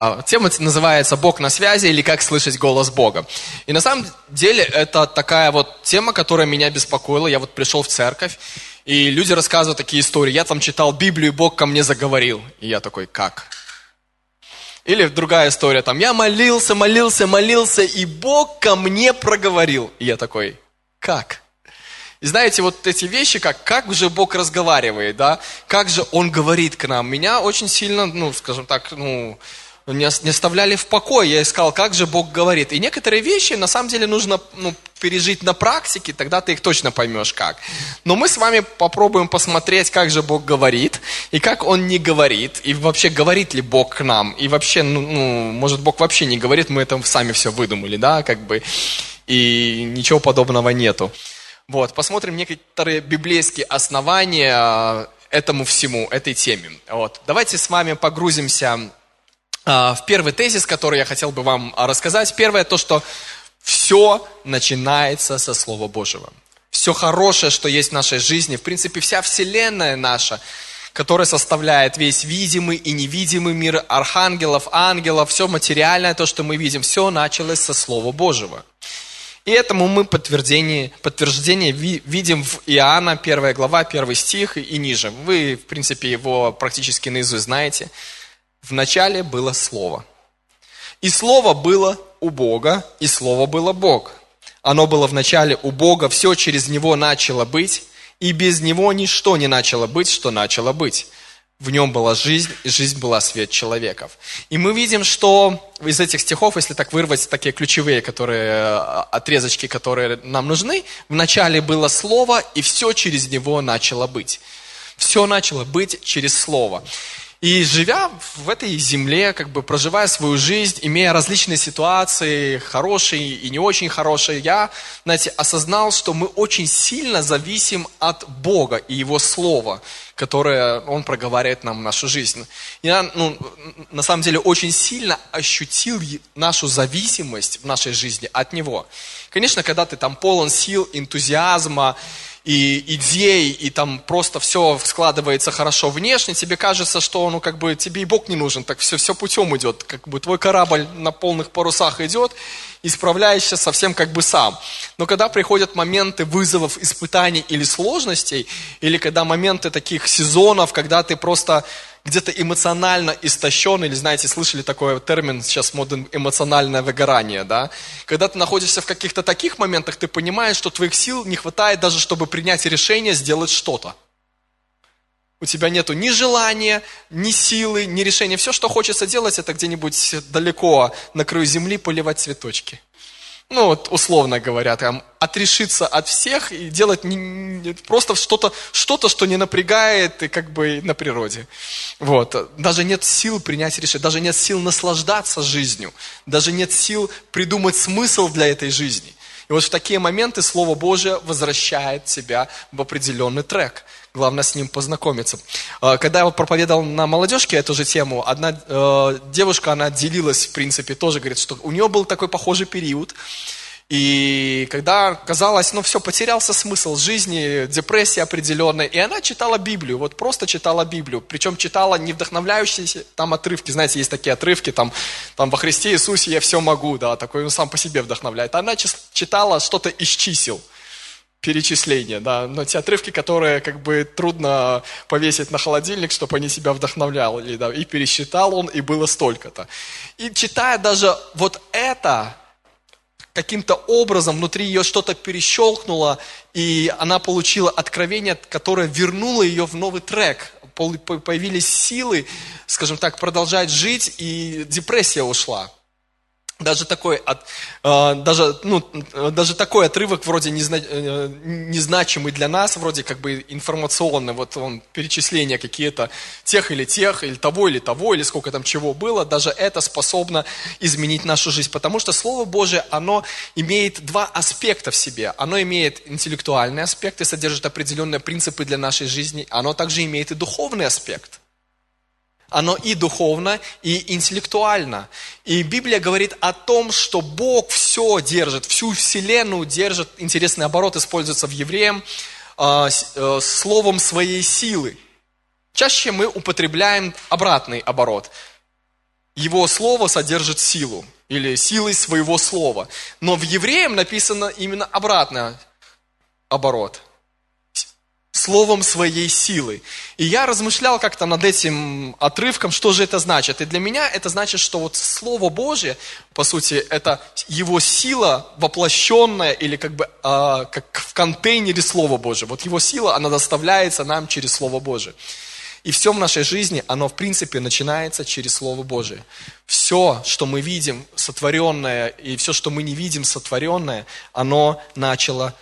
А, тема называется «Бог на связи» или «Как слышать голос Бога». И на самом деле это такая вот тема, которая меня беспокоила. Я вот пришел в церковь, и люди рассказывают такие истории. Я там читал Библию, и Бог ко мне заговорил. И я такой, как? Или другая история, там, я молился, молился, молился, и Бог ко мне проговорил. И я такой, как? И знаете, вот эти вещи, как, как же Бог разговаривает, да? Как же Он говорит к нам? Меня очень сильно, ну, скажем так, ну, не оставляли в покое. Я искал, как же Бог говорит. И некоторые вещи на самом деле нужно ну, пережить на практике, тогда ты их точно поймешь как. Но мы с вами попробуем посмотреть, как же Бог говорит, и как Он не говорит, и вообще говорит ли Бог к нам, и вообще, ну, ну может Бог вообще не говорит, мы это сами все выдумали, да, как бы, и ничего подобного нету. Вот, посмотрим некоторые библейские основания а, этому всему, этой теме. Вот. Давайте с вами погрузимся в первый тезис, который я хотел бы вам рассказать. Первое, то, что все начинается со Слова Божьего. Все хорошее, что есть в нашей жизни, в принципе, вся Вселенная наша, которая составляет весь видимый и невидимый мир архангелов, ангелов, все материальное, то, что мы видим, все началось со Слова Божьего. И этому мы подтверждение, подтверждение видим в Иоанна, 1 глава, 1 стих и ниже. Вы, в принципе, его практически наизусть знаете. В начале было Слово. И Слово было у Бога, и Слово было Бог. Оно было в начале у Бога, все через Него начало быть, и без Него ничто не начало быть, что начало быть. В нем была жизнь, и жизнь была свет человеков. И мы видим, что из этих стихов, если так вырвать такие ключевые которые, э, отрезочки, которые нам нужны, в начале было Слово, и все через него начало быть. Все начало быть через Слово. И живя в этой земле, как бы проживая свою жизнь, имея различные ситуации, хорошие и не очень хорошие, я, знаете, осознал, что мы очень сильно зависим от Бога и Его Слова, которое Он проговаривает нам в нашу жизнь. Я, ну, на самом деле, очень сильно ощутил нашу зависимость в нашей жизни от Него. Конечно, когда ты там полон сил, энтузиазма, и идей, и там просто все складывается хорошо внешне, тебе кажется, что ну как бы тебе и Бог не нужен, так все, все путем идет, как бы твой корабль на полных парусах идет, и справляешься совсем как бы сам. Но когда приходят моменты вызовов, испытаний или сложностей, или когда моменты таких сезонов, когда ты просто где-то эмоционально истощен, или, знаете, слышали такой термин, сейчас моден эмоциональное выгорание, да? Когда ты находишься в каких-то таких моментах, ты понимаешь, что твоих сил не хватает даже, чтобы принять решение сделать что-то. У тебя нету ни желания, ни силы, ни решения. Все, что хочется делать, это где-нибудь далеко на краю земли поливать цветочки ну вот условно говоря, там, отрешиться от всех и делать не, не, просто что-то, что-то, что не напрягает и как бы на природе. Вот. Даже нет сил принять решение, даже нет сил наслаждаться жизнью, даже нет сил придумать смысл для этой жизни. И вот в такие моменты Слово Божие возвращает тебя в определенный трек. Главное с ним познакомиться. А, когда я проповедовал на молодежке эту же тему, одна э, девушка, она делилась, в принципе, тоже говорит, что у нее был такой похожий период. И когда казалось, ну все, потерялся смысл жизни, депрессия определенная, и она читала Библию, вот просто читала Библию, причем читала не вдохновляющиеся там отрывки, знаете, есть такие отрывки, там, там во Христе Иисусе я все могу, да, такой он сам по себе вдохновляет. Она читала что-то из чисел, перечисления, да, но те отрывки, которые как бы трудно повесить на холодильник, чтобы они себя вдохновляли, да, и пересчитал он, и было столько-то. И читая даже вот это, каким-то образом внутри ее что-то перещелкнуло, и она получила откровение, которое вернуло ее в новый трек. Появились силы, скажем так, продолжать жить, и депрессия ушла. Даже такой, э, даже, ну, даже такой отрывок вроде незна, э, незначимый для нас, вроде как бы информационный, вот он, перечисления какие-то тех или тех, или того или того, или сколько там чего было, даже это способно изменить нашу жизнь, потому что Слово Божие, оно имеет два аспекта в себе. Оно имеет интеллектуальный аспект и содержит определенные принципы для нашей жизни, оно также имеет и духовный аспект – оно и духовно, и интеллектуально. И Библия говорит о том, что Бог все держит, всю вселенную держит. Интересный оборот используется в евреям э, э, словом своей силы. Чаще мы употребляем обратный оборот. Его слово содержит силу или силой своего слова. Но в евреям написано именно обратно оборот. Словом своей силы. И я размышлял как-то над этим отрывком, что же это значит. И для меня это значит, что вот Слово Божье, по сути, это его сила воплощенная или как бы э, как в контейнере Слова Божьего. Вот его сила, она доставляется нам через Слово Божие. И все в нашей жизни, оно в принципе начинается через Слово Божие. Все, что мы видим сотворенное, и все, что мы не видим сотворенное, оно начало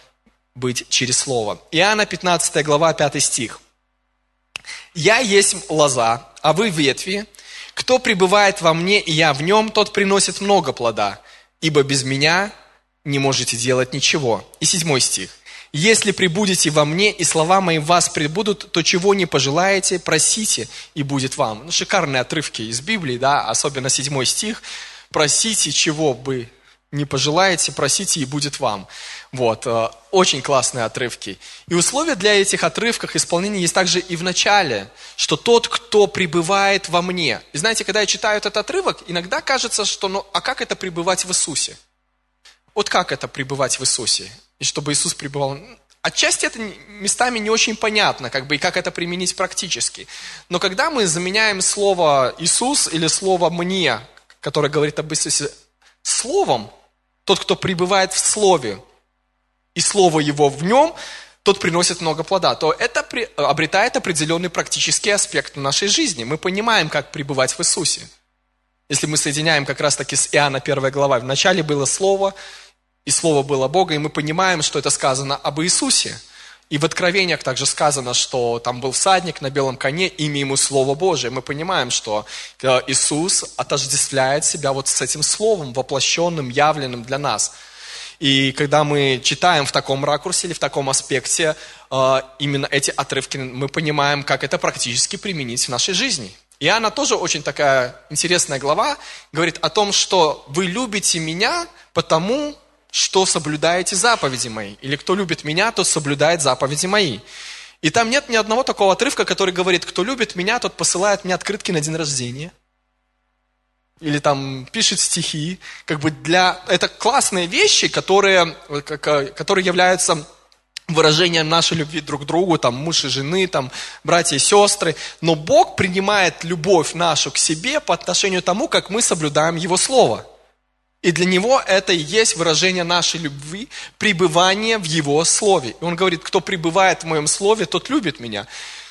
быть через Слово. Иоанна 15 глава, 5 стих. «Я есть лоза, а вы ветви. Кто пребывает во мне, и я в нем, тот приносит много плода, ибо без меня не можете делать ничего». И седьмой стих. Если прибудете во мне, и слова мои в вас прибудут, то чего не пожелаете, просите, и будет вам. Ну, шикарные отрывки из Библии, да, особенно седьмой стих. Просите, чего бы не пожелаете, просите, и будет вам. Вот, э, очень классные отрывки. И условия для этих отрывков исполнения есть также и в начале, что тот, кто пребывает во мне. И знаете, когда я читаю этот отрывок, иногда кажется, что, ну, а как это пребывать в Иисусе? Вот как это пребывать в Иисусе? и чтобы Иисус пребывал. Отчасти это местами не очень понятно, как бы, и как это применить практически. Но когда мы заменяем слово «Иисус» или слово «мне», которое говорит об Иисусе, словом, тот, кто пребывает в Слове, и Слово Его в нем, тот приносит много плода, то это обретает определенный практический аспект в нашей жизни. Мы понимаем, как пребывать в Иисусе. Если мы соединяем как раз таки с Иоанна 1 глава, вначале было Слово, и Слово было Бога, и мы понимаем, что это сказано об Иисусе. И в Откровениях также сказано, что там был всадник на белом коне, имя ему Слово Божие. Мы понимаем, что э, Иисус отождествляет себя вот с этим Словом, воплощенным, явленным для нас. И когда мы читаем в таком ракурсе или в таком аспекте э, именно эти отрывки, мы понимаем, как это практически применить в нашей жизни. И она тоже очень такая интересная глава, говорит о том, что вы любите меня потому, что соблюдаете заповеди мои. Или кто любит меня, тот соблюдает заповеди мои. И там нет ни одного такого отрывка, который говорит, кто любит меня, тот посылает мне открытки на день рождения. Или там пишет стихи. Как бы для... Это классные вещи, которые, которые являются выражением нашей любви друг к другу, там, муж и жены, там, братья и сестры. Но Бог принимает любовь нашу к себе по отношению к тому, как мы соблюдаем Его Слово. И для него это и есть выражение нашей любви, пребывание в его слове. И он говорит, кто пребывает в моем слове, тот любит меня.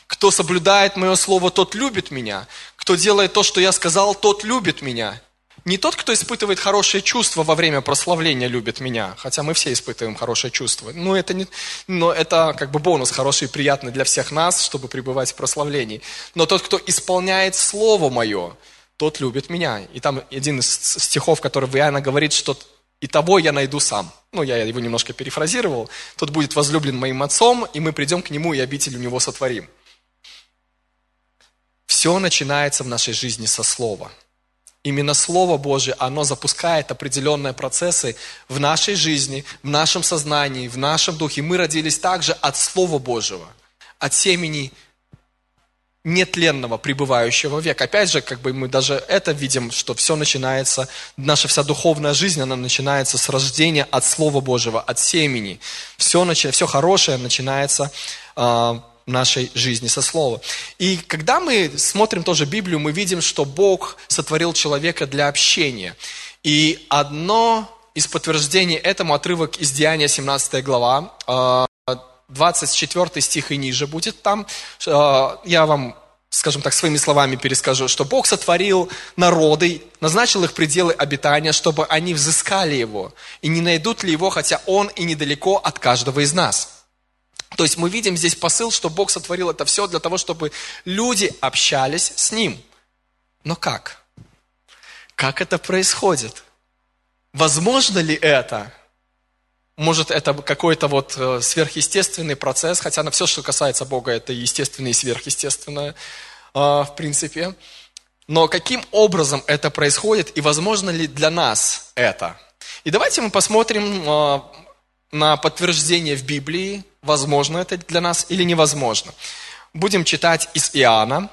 Кто соблюдает мое слово, тот любит меня. Кто делает то, что я сказал, тот любит меня. Не тот, кто испытывает хорошее чувство во время прославления, любит меня. Хотя мы все испытываем хорошее чувство. Но это, не, но это как бы бонус хороший и приятный для всех нас, чтобы пребывать в прославлении. Но тот, кто исполняет Слово Мое, тот любит меня. И там один из стихов, который в Иоанна говорит, что и того я найду сам. Ну, я его немножко перефразировал. Тот будет возлюблен моим отцом, и мы придем к нему, и обитель у него сотворим. Все начинается в нашей жизни со слова. Именно Слово Божье, оно запускает определенные процессы в нашей жизни, в нашем сознании, в нашем духе. Мы родились также от Слова Божьего, от семени нетленного пребывающего века. Опять же, как бы мы даже это видим, что все начинается, наша вся духовная жизнь, она начинается с рождения от Слова Божьего, от семени. Все, все хорошее начинается э, нашей жизни со Слова. И когда мы смотрим тоже Библию, мы видим, что Бог сотворил человека для общения. И одно из подтверждений этому отрывок из Деяния 17 глава, э, 24 стих и ниже будет там. Э, я вам, скажем так, своими словами перескажу, что Бог сотворил народы, назначил их пределы обитания, чтобы они взыскали Его, и не найдут ли Его, хотя Он и недалеко от каждого из нас. То есть мы видим здесь посыл, что Бог сотворил это все для того, чтобы люди общались с Ним. Но как? Как это происходит? Возможно ли это? Может, это какой-то вот э, сверхъестественный процесс, хотя на все, что касается Бога, это естественное и сверхъестественное, а, в принципе. Но каким образом это происходит и возможно ли для нас это? И давайте мы посмотрим а, на подтверждение в Библии, возможно это для нас или невозможно. Будем читать из Иоанна,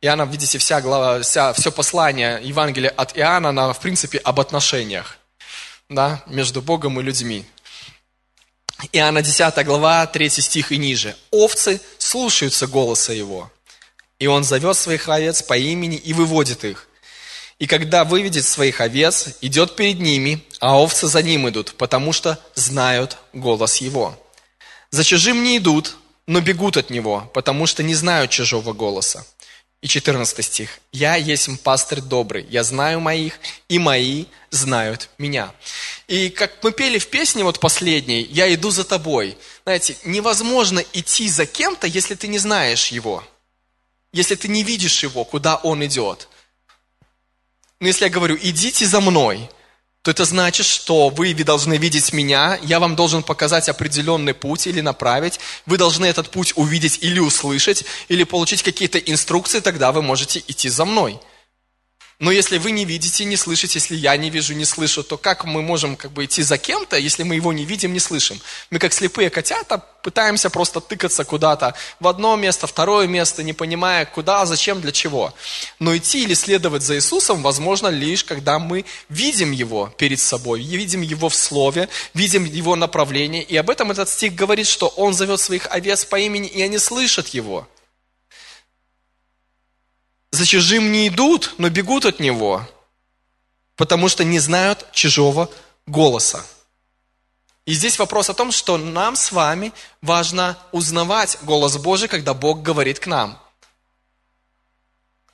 Иоанна, видите, вся глава, вся, все послание Евангелия от Иоанна, она, в принципе, об отношениях да, между Богом и людьми. Иоанна 10 глава, 3 стих и ниже. «Овцы слушаются голоса Его, и Он зовет своих овец по имени и выводит их. И когда выведет своих овец, идет перед ними, а овцы за ним идут, потому что знают голос Его. За чужим не идут, но бегут от Него, потому что не знают чужого голоса. И 14 стих. «Я есть пастырь добрый, я знаю моих, и мои знают меня». И как мы пели в песне вот последней, «Я иду за тобой». Знаете, невозможно идти за кем-то, если ты не знаешь его. Если ты не видишь его, куда он идет. Но если я говорю, идите за мной, то это значит, что вы должны видеть меня, я вам должен показать определенный путь или направить, вы должны этот путь увидеть или услышать, или получить какие-то инструкции, тогда вы можете идти за мной. Но если вы не видите, не слышите, если я не вижу, не слышу, то как мы можем как бы идти за кем-то, если мы его не видим, не слышим? Мы как слепые котята пытаемся просто тыкаться куда-то в одно место, второе место, не понимая, куда, зачем, для чего. Но идти или следовать за Иисусом возможно лишь, когда мы видим Его перед собой, видим Его в Слове, видим Его направление. И об этом этот стих говорит, что Он зовет своих овец по имени, и они слышат Его. За чужим не идут, но бегут от него, потому что не знают чужого голоса. И здесь вопрос о том, что нам с вами важно узнавать голос Божий, когда Бог говорит к нам.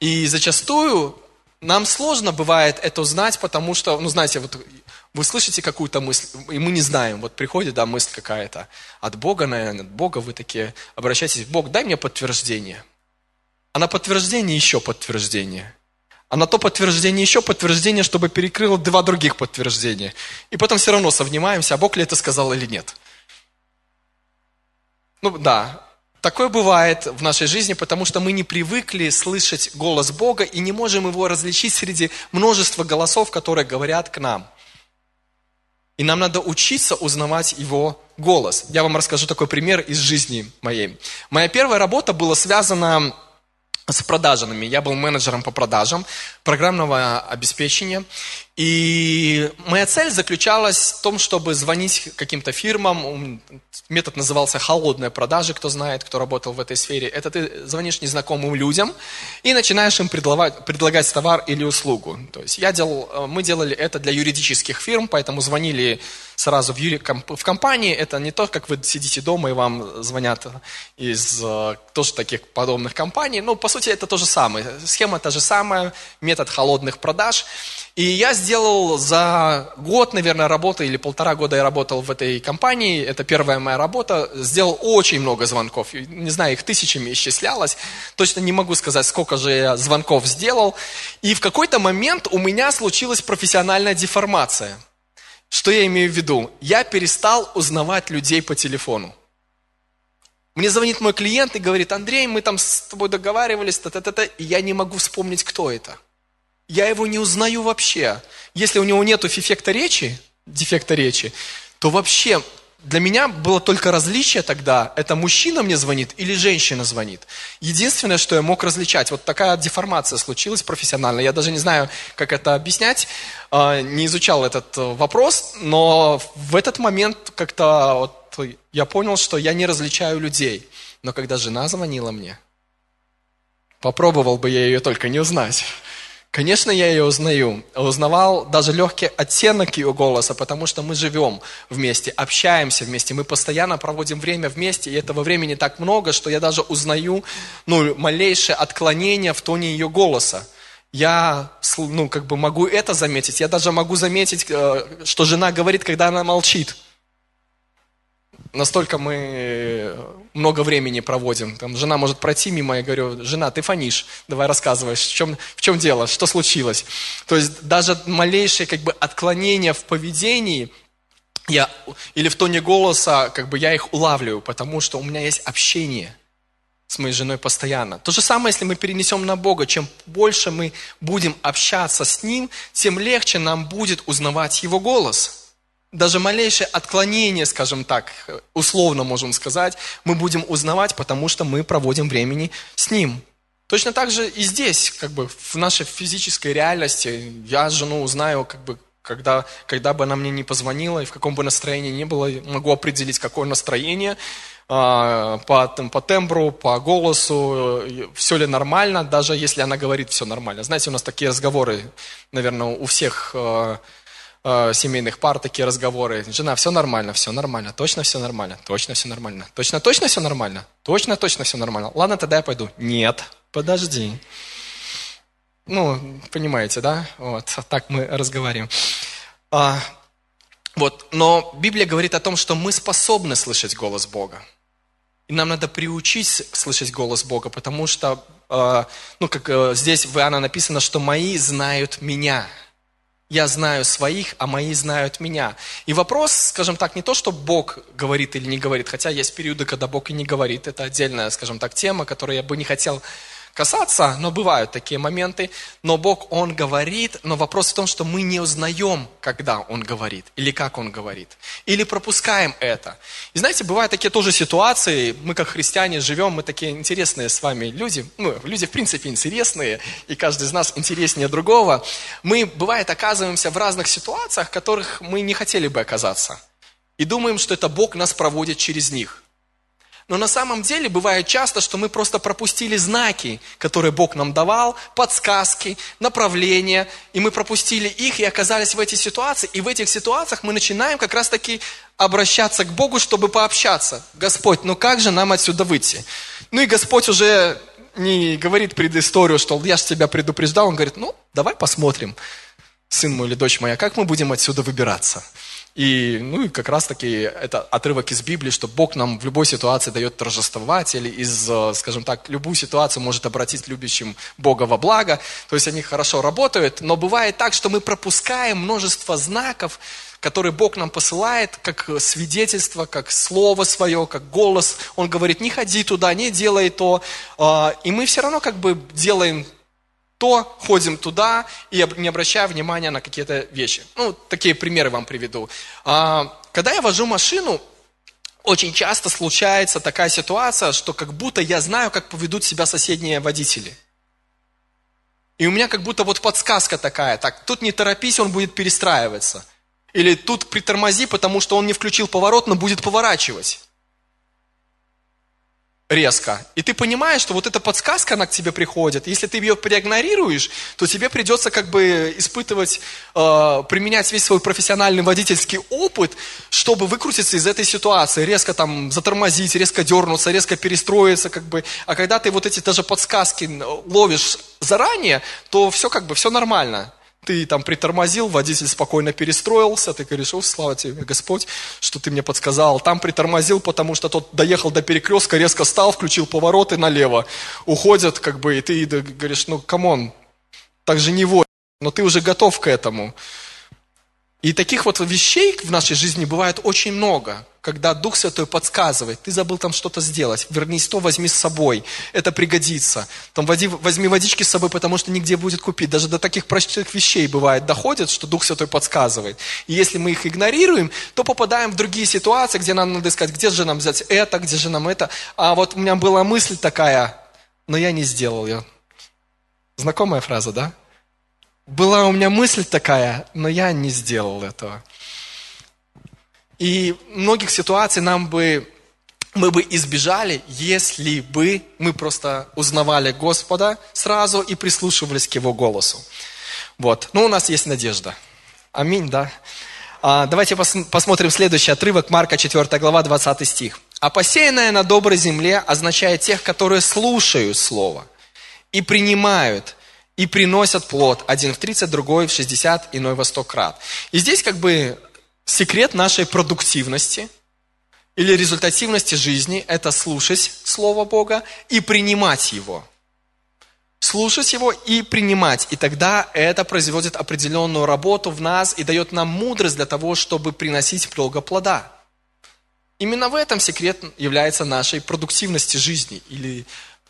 И зачастую нам сложно бывает это узнать, потому что, ну знаете, вот вы слышите какую-то мысль, и мы не знаем, вот приходит, да, мысль какая-то от Бога, наверное, от Бога, вы такие обращаетесь, Бог, дай мне подтверждение – а на подтверждение еще подтверждение. А на то подтверждение еще подтверждение, чтобы перекрыло два других подтверждения. И потом все равно совнимаемся, а Бог ли это сказал или нет. Ну да, такое бывает в нашей жизни, потому что мы не привыкли слышать голос Бога и не можем его различить среди множества голосов, которые говорят к нам. И нам надо учиться узнавать его голос. Я вам расскажу такой пример из жизни моей. Моя первая работа была связана с продажами. Я был менеджером по продажам программного обеспечения. И моя цель заключалась в том, чтобы звонить каким-то фирмам. Метод назывался холодная продажа, кто знает, кто работал в этой сфере. Это ты звонишь незнакомым людям и начинаешь им предлагать, предлагать товар или услугу. То есть я делал, мы делали это для юридических фирм, поэтому звонили сразу в, юри, в компании. Это не то, как вы сидите дома и вам звонят из э, тоже таких подобных компаний. Ну, по сути, это то же самое. Схема та же самая, метод холодных продаж. И я сделал за год, наверное, работы, или полтора года я работал в этой компании, это первая моя работа, сделал очень много звонков, не знаю, их тысячами исчислялось, точно не могу сказать, сколько же я звонков сделал. И в какой-то момент у меня случилась профессиональная деформация. Что я имею в виду? Я перестал узнавать людей по телефону. Мне звонит мой клиент и говорит, Андрей, мы там с тобой договаривались, та-та-та-та, и я не могу вспомнить, кто это. Я его не узнаю вообще. Если у него нет эффекта речи, дефекта речи, то вообще для меня было только различие тогда, это мужчина мне звонит или женщина звонит. Единственное, что я мог различать, вот такая деформация случилась профессионально. Я даже не знаю, как это объяснять, а, не изучал этот э, вопрос, но в этот момент как-то вот я понял, что я не различаю людей. Но когда жена звонила мне, попробовал бы я ее только не узнать. Конечно, я ее узнаю. Узнавал даже легкий оттенок ее голоса, потому что мы живем вместе, общаемся вместе, мы постоянно проводим время вместе, и этого времени так много, что я даже узнаю ну, малейшее отклонение в тоне ее голоса. Я ну, как бы могу это заметить. Я даже могу заметить, э, что жена говорит, когда она молчит настолько мы э, много времени проводим. Там жена может пройти мимо, я говорю, жена, ты фонишь, давай рассказывай, в чем, в чем дело, что случилось. То есть даже малейшее как бы отклонение в поведении я, или в тоне голоса, как бы я их улавливаю, потому что у меня есть общение с моей женой постоянно. То же самое, если мы перенесем на Бога. Чем больше мы будем общаться с Ним, тем легче нам будет узнавать Его голос даже малейшее отклонение, скажем так, условно можем сказать, мы будем узнавать, потому что мы проводим времени с Ним. То Точно так же и здесь, как бы в нашей физической реальности, я жену узнаю, как бы, когда, когда бы она мне не позвонила и в каком бы настроении ни было, могу определить, какое настроение, а, по, по тембру, по голосу, все ли нормально, даже если она говорит все нормально. Знаете, у нас такие разговоры, наверное, у всех а, семейных пар такие разговоры. Жена, все нормально, все нормально, точно все нормально, точно все нормально, точно, точно все нормально, точно, точно все нормально. Ладно, тогда я пойду. Нет, подожди. Ну, понимаете, да? Вот, так мы разговариваем. А, вот, но Библия говорит о том, что мы способны слышать голос Бога. И нам надо приучить слышать голос Бога, потому что, э, ну, как э, здесь в Иоанна написано, что мои знают меня. Я знаю своих, а мои знают меня. И вопрос, скажем так, не то, что Бог говорит или не говорит, хотя есть периоды, когда Бог и не говорит. Это отдельная, скажем так, тема, которую я бы не хотел касаться, но бывают такие моменты. Но Бог, Он говорит, но вопрос в том, что мы не узнаем, когда Он говорит, или как Он говорит, или пропускаем это. И знаете, бывают такие тоже ситуации, мы как христиане живем, мы такие интересные с вами люди, ну, люди в принципе интересные, и каждый из нас интереснее другого. Мы, бывает, оказываемся в разных ситуациях, в которых мы не хотели бы оказаться. И думаем, что это Бог нас проводит через них. Но на самом деле бывает часто, что мы просто пропустили знаки, которые Бог нам давал, подсказки, направления, и мы пропустили их и оказались в этой ситуации. И в этих ситуациях мы начинаем как раз таки обращаться к Богу, чтобы пообщаться. Господь, ну как же нам отсюда выйти? Ну и Господь уже не говорит предысторию, что я же тебя предупреждал. Он говорит, ну давай посмотрим, сын мой или дочь моя, как мы будем отсюда выбираться. И, ну, и как раз-таки это отрывок из Библии, что Бог нам в любой ситуации дает торжествовать, или из, э, скажем так, любую ситуацию может обратить любящим Бога во благо. То есть они хорошо работают, но бывает так, что мы пропускаем множество знаков, которые Бог нам посылает, как свидетельство, как слово свое, как голос. Он говорит, не ходи туда, не делай то. А, и мы все равно как бы делаем то, ходим туда и не обращая внимания на какие-то вещи. Ну, такие примеры вам приведу. А, когда я вожу машину, очень часто случается такая ситуация, что как будто я знаю, как поведут себя соседние водители. И у меня как будто вот подсказка такая, так, тут не торопись, он будет перестраиваться. Или тут притормози, потому что он не включил поворот, но будет поворачивать резко. И ты понимаешь, что вот эта подсказка, она к тебе приходит. Если ты ее проигнорируешь, то тебе придется как бы испытывать, э, применять весь свой профессиональный водительский опыт, чтобы выкрутиться из этой ситуации. Резко там затормозить, резко дернуться, резко перестроиться. Как бы. А когда ты вот эти даже подсказки ловишь заранее, то все как бы, все нормально. Ты там притормозил, водитель спокойно перестроился, ты говоришь, о, слава тебе, Господь, что ты мне подсказал. Там притормозил, потому что тот доехал до перекрестка, резко стал, включил повороты налево, уходят, как бы, и ты говоришь, ну, come on, так же не водят, но ты уже готов к этому. И таких вот вещей в нашей жизни бывает очень много, когда Дух Святой подсказывает, ты забыл там что-то сделать, вернись то, возьми с собой, это пригодится. Там возьми, возьми водички с собой, потому что нигде будет купить. Даже до таких простых вещей бывает доходит, что Дух Святой подсказывает. И если мы их игнорируем, то попадаем в другие ситуации, где нам надо искать, где же нам взять это, где же нам это. А вот у меня была мысль такая, но я не сделал ее. Знакомая фраза, да? Была у меня мысль такая, но я не сделал этого. И многих ситуаций нам бы, мы бы избежали, если бы мы просто узнавали Господа сразу и прислушивались к Его голосу. Вот. Но у нас есть надежда. Аминь, да? А, давайте пос, посмотрим следующий отрывок, Марка 4 глава, 20 стих. «А посеянное на доброй земле означает тех, которые слушают Слово и принимают, и приносят плод. Один в 30, другой в 60, иной во 100 крат. И здесь как бы секрет нашей продуктивности или результативности жизни – это слушать Слово Бога и принимать Его. Слушать Его и принимать. И тогда это производит определенную работу в нас и дает нам мудрость для того, чтобы приносить много плода. Именно в этом секрет является нашей продуктивности жизни или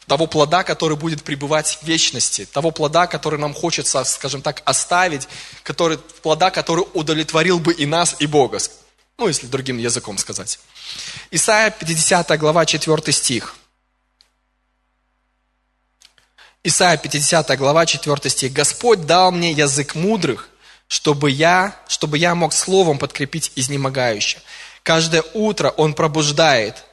того плода, который будет пребывать в вечности, того плода, который нам хочется, скажем так, оставить, который, плода, который удовлетворил бы и нас, и Бога. Ну, если другим языком сказать. Исайя 50 глава 4 стих. Исайя 50 глава, 4 стих. «Господь дал мне язык мудрых, чтобы я, чтобы я мог словом подкрепить изнемогающих. Каждое утро Он пробуждает,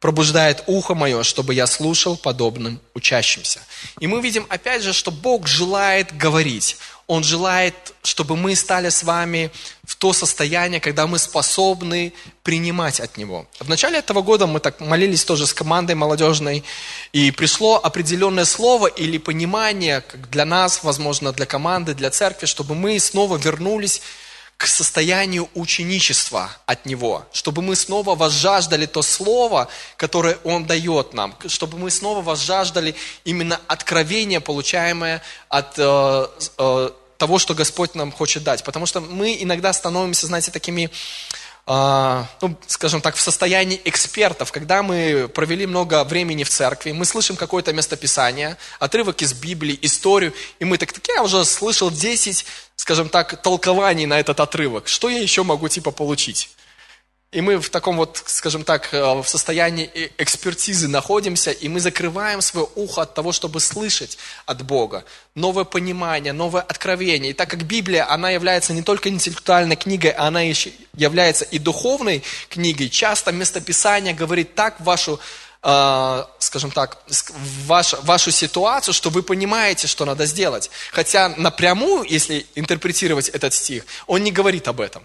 пробуждает ухо мое, чтобы я слушал подобным учащимся». И мы видим опять же, что Бог желает говорить. Он желает, чтобы мы стали с вами в то состояние, когда мы способны принимать от Него. В начале этого года мы так молились тоже с командой молодежной, и пришло определенное слово или понимание как для нас, возможно, для команды, для церкви, чтобы мы снова вернулись к состоянию ученичества от Него, чтобы мы снова возжаждали то Слово, которое Он дает нам, чтобы мы снова возжаждали именно откровение, получаемое от э, э, того, что Господь нам хочет дать. Потому что мы иногда становимся, знаете, такими, ну, скажем так, в состоянии экспертов. Когда мы провели много времени в церкви, мы слышим какое-то местописание, отрывок из Библии, историю, и мы так, так я уже слышал 10 скажем так, толкований на этот отрывок. Что я еще могу типа получить? И мы в таком вот, скажем так, э, в состоянии э, экспертизы находимся, и мы закрываем свое ухо от того, чтобы слышать от Бога. Новое понимание, новое откровение. И так как Библия, она является не только интеллектуальной книгой, она еще является и духовной книгой, часто местописание говорит так вашу э, скажем так, ваш, вашу ситуацию, что вы понимаете, что надо сделать. Хотя напрямую, если интерпретировать этот стих, он не говорит об этом.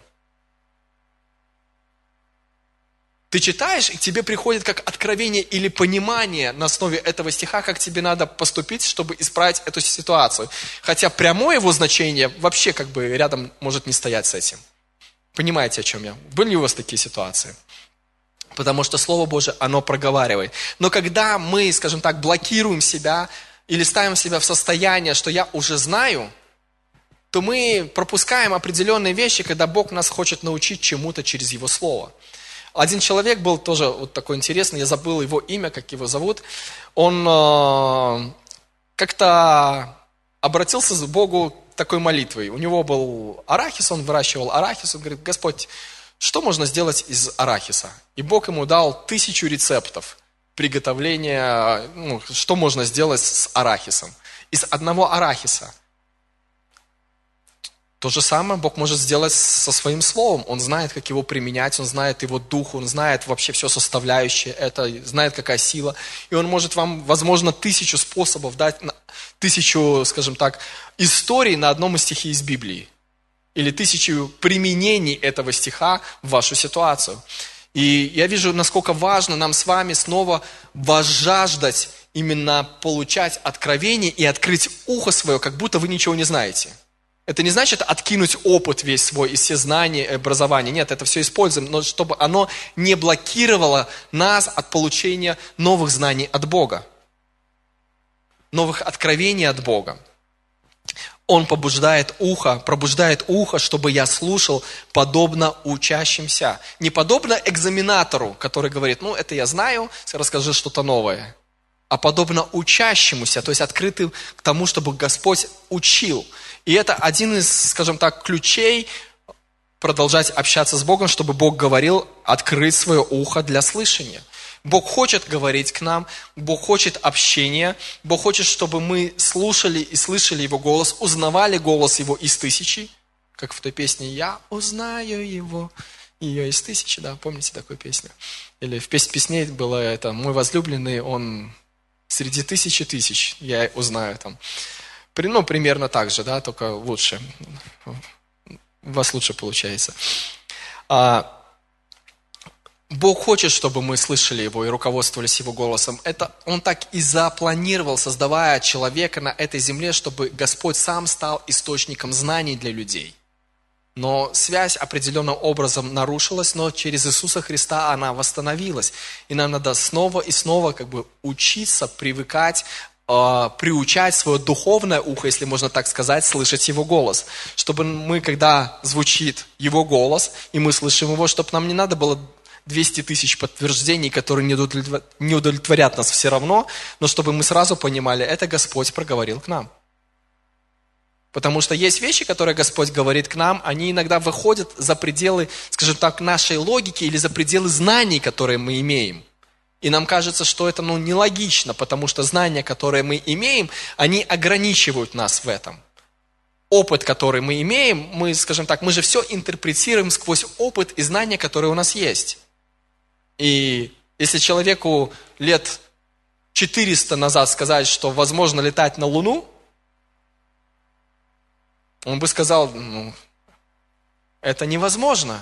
Ты читаешь, и к тебе приходит как откровение или понимание на основе этого стиха, как тебе надо поступить, чтобы исправить эту ситуацию. Хотя прямое его значение вообще как бы рядом может не стоять с этим. Понимаете, о чем я? Были ли у вас такие ситуации? Потому что Слово Божие, оно проговаривает. Но когда мы, скажем так, блокируем себя или ставим себя в состояние, что я уже знаю, то мы пропускаем определенные вещи, когда Бог нас хочет научить чему-то через Его Слово. Один человек был тоже вот такой интересный, я забыл его имя, как его зовут. Он э, как-то обратился к Богу такой молитвой. У него был арахис, он выращивал арахис, он говорит, Господь, что можно сделать из арахиса? И Бог ему дал тысячу рецептов приготовления, ну, что можно сделать с арахисом. Из одного арахиса. То же самое Бог может сделать со своим словом. Он знает, как его применять, он знает его дух, он знает вообще все составляющее это, знает, какая сила. И он может вам, возможно, тысячу способов дать, тысячу, скажем так, историй на одном из стихе из Библии или тысячу применений этого стиха в вашу ситуацию. И я вижу, насколько важно нам с вами снова возжаждать именно получать откровение и открыть ухо свое, как будто вы ничего не знаете. Это не значит откинуть опыт весь свой и все знания, образование. Нет, это все используем, но чтобы оно не блокировало нас от получения новых знаний от Бога, новых откровений от Бога. Он побуждает ухо, пробуждает ухо, чтобы я слушал подобно учащимся. Не подобно экзаменатору, который говорит, ну это я знаю, расскажи что-то новое. А подобно учащемуся, то есть открытым к тому, чтобы Господь учил. И это один из, скажем так, ключей продолжать общаться с Богом, чтобы Бог говорил, открыть свое ухо для слышания. Бог хочет говорить к нам, Бог хочет общения, Бог хочет, чтобы мы слушали и слышали Его голос, узнавали голос Его из тысячи, как в той песне «Я узнаю Его». Ее из тысячи, да, помните такую песню? Или в песне песней было это «Мой возлюбленный, он среди тысячи тысяч, я узнаю там». Ну, примерно так же, да, только лучше. У вас лучше получается. А, Бог хочет, чтобы мы слышали Его и руководствовались Его голосом. Это Он так и запланировал, создавая человека на этой земле, чтобы Господь сам стал источником знаний для людей. Но связь определенным образом нарушилась, но через Иисуса Христа она восстановилась. И нам надо снова и снова как бы учиться, привыкать, э, приучать свое духовное ухо, если можно так сказать, слышать Его голос. Чтобы мы, когда звучит Его голос, и мы слышим Его, чтобы нам не надо было 200 тысяч подтверждений, которые не удовлетворят нас все равно, но чтобы мы сразу понимали, это Господь проговорил к нам. Потому что есть вещи, которые Господь говорит к нам, они иногда выходят за пределы, скажем так, нашей логики или за пределы знаний, которые мы имеем. И нам кажется, что это ну, нелогично, потому что знания, которые мы имеем, они ограничивают нас в этом. Опыт, который мы имеем, мы, скажем так, мы же все интерпретируем сквозь опыт и знания, которые у нас есть. И если человеку лет 400 назад сказать, что возможно летать на Луну, он бы сказал, ну, это невозможно.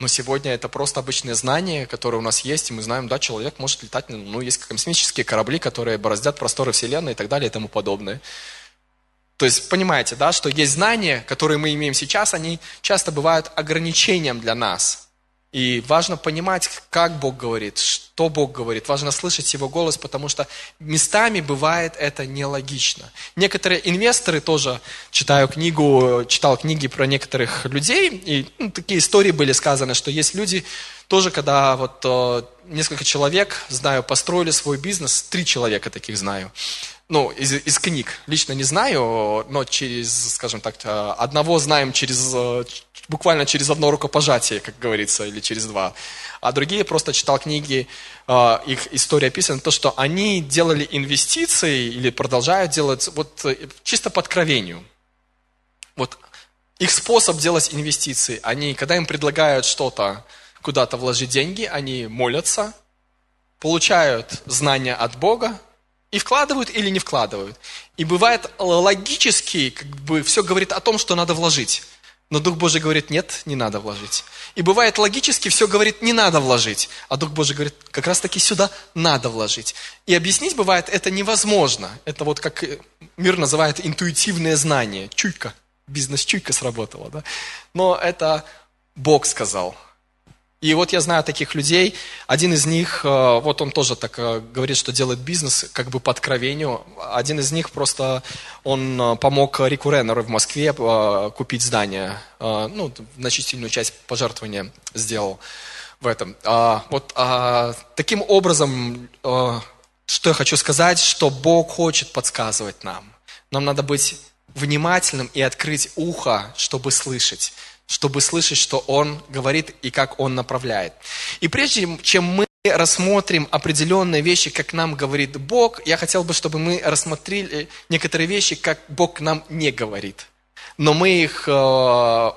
Но сегодня это просто обычные знания, которые у нас есть, и мы знаем, да, человек может летать, ну, есть космические корабли, которые бороздят просторы Вселенной и так далее и тому подобное. То есть, понимаете, да, что есть знания, которые мы имеем сейчас, они часто бывают ограничением для нас. И важно понимать, как Бог говорит, что Бог говорит. Важно слышать Его голос, потому что местами бывает это нелогично. Некоторые инвесторы тоже, читаю книгу, читал книги про некоторых людей, и ну, такие истории были сказаны, что есть люди, тоже когда вот э, несколько человек, знаю, построили свой бизнес, три человека таких знаю, ну, из, из книг. Лично не знаю, но через, скажем так, э, одного знаем через, э, буквально через одно рукопожатие, как говорится, или через два. А другие просто читал книги, э, их история описана, то, что они делали инвестиции или продолжают делать вот чисто по откровению. Вот их способ делать инвестиции, они, когда им предлагают что-то, куда-то вложить деньги, они молятся, получают знания от Бога, и вкладывают или не вкладывают. И бывает логически, как бы все говорит о том, что надо вложить. Но Дух Божий говорит, нет, не надо вложить. И бывает логически, все говорит, не надо вложить. А Дух Божий говорит, как раз таки сюда надо вложить. И объяснить бывает это невозможно. Это вот как мир называет интуитивное знание. Чуйка. Бизнес-чуйка сработала. Да? Но это Бог сказал. И вот я знаю таких людей, один из них, э, вот он тоже так э, говорит, что делает бизнес как бы по откровению. Один из них просто, он э, помог Рику Реннеру в Москве купить здание, ну, значительную часть пожертвования сделал в этом. А, вот а, таким образом, что я хочу сказать, что Бог хочет подсказывать нам. Нам надо быть внимательным и открыть ухо, чтобы слышать чтобы слышать, что Он говорит и как Он направляет. И прежде чем мы рассмотрим определенные вещи, как нам говорит Бог, я хотел бы, чтобы мы рассмотрели некоторые вещи, как Бог нам не говорит но мы их э,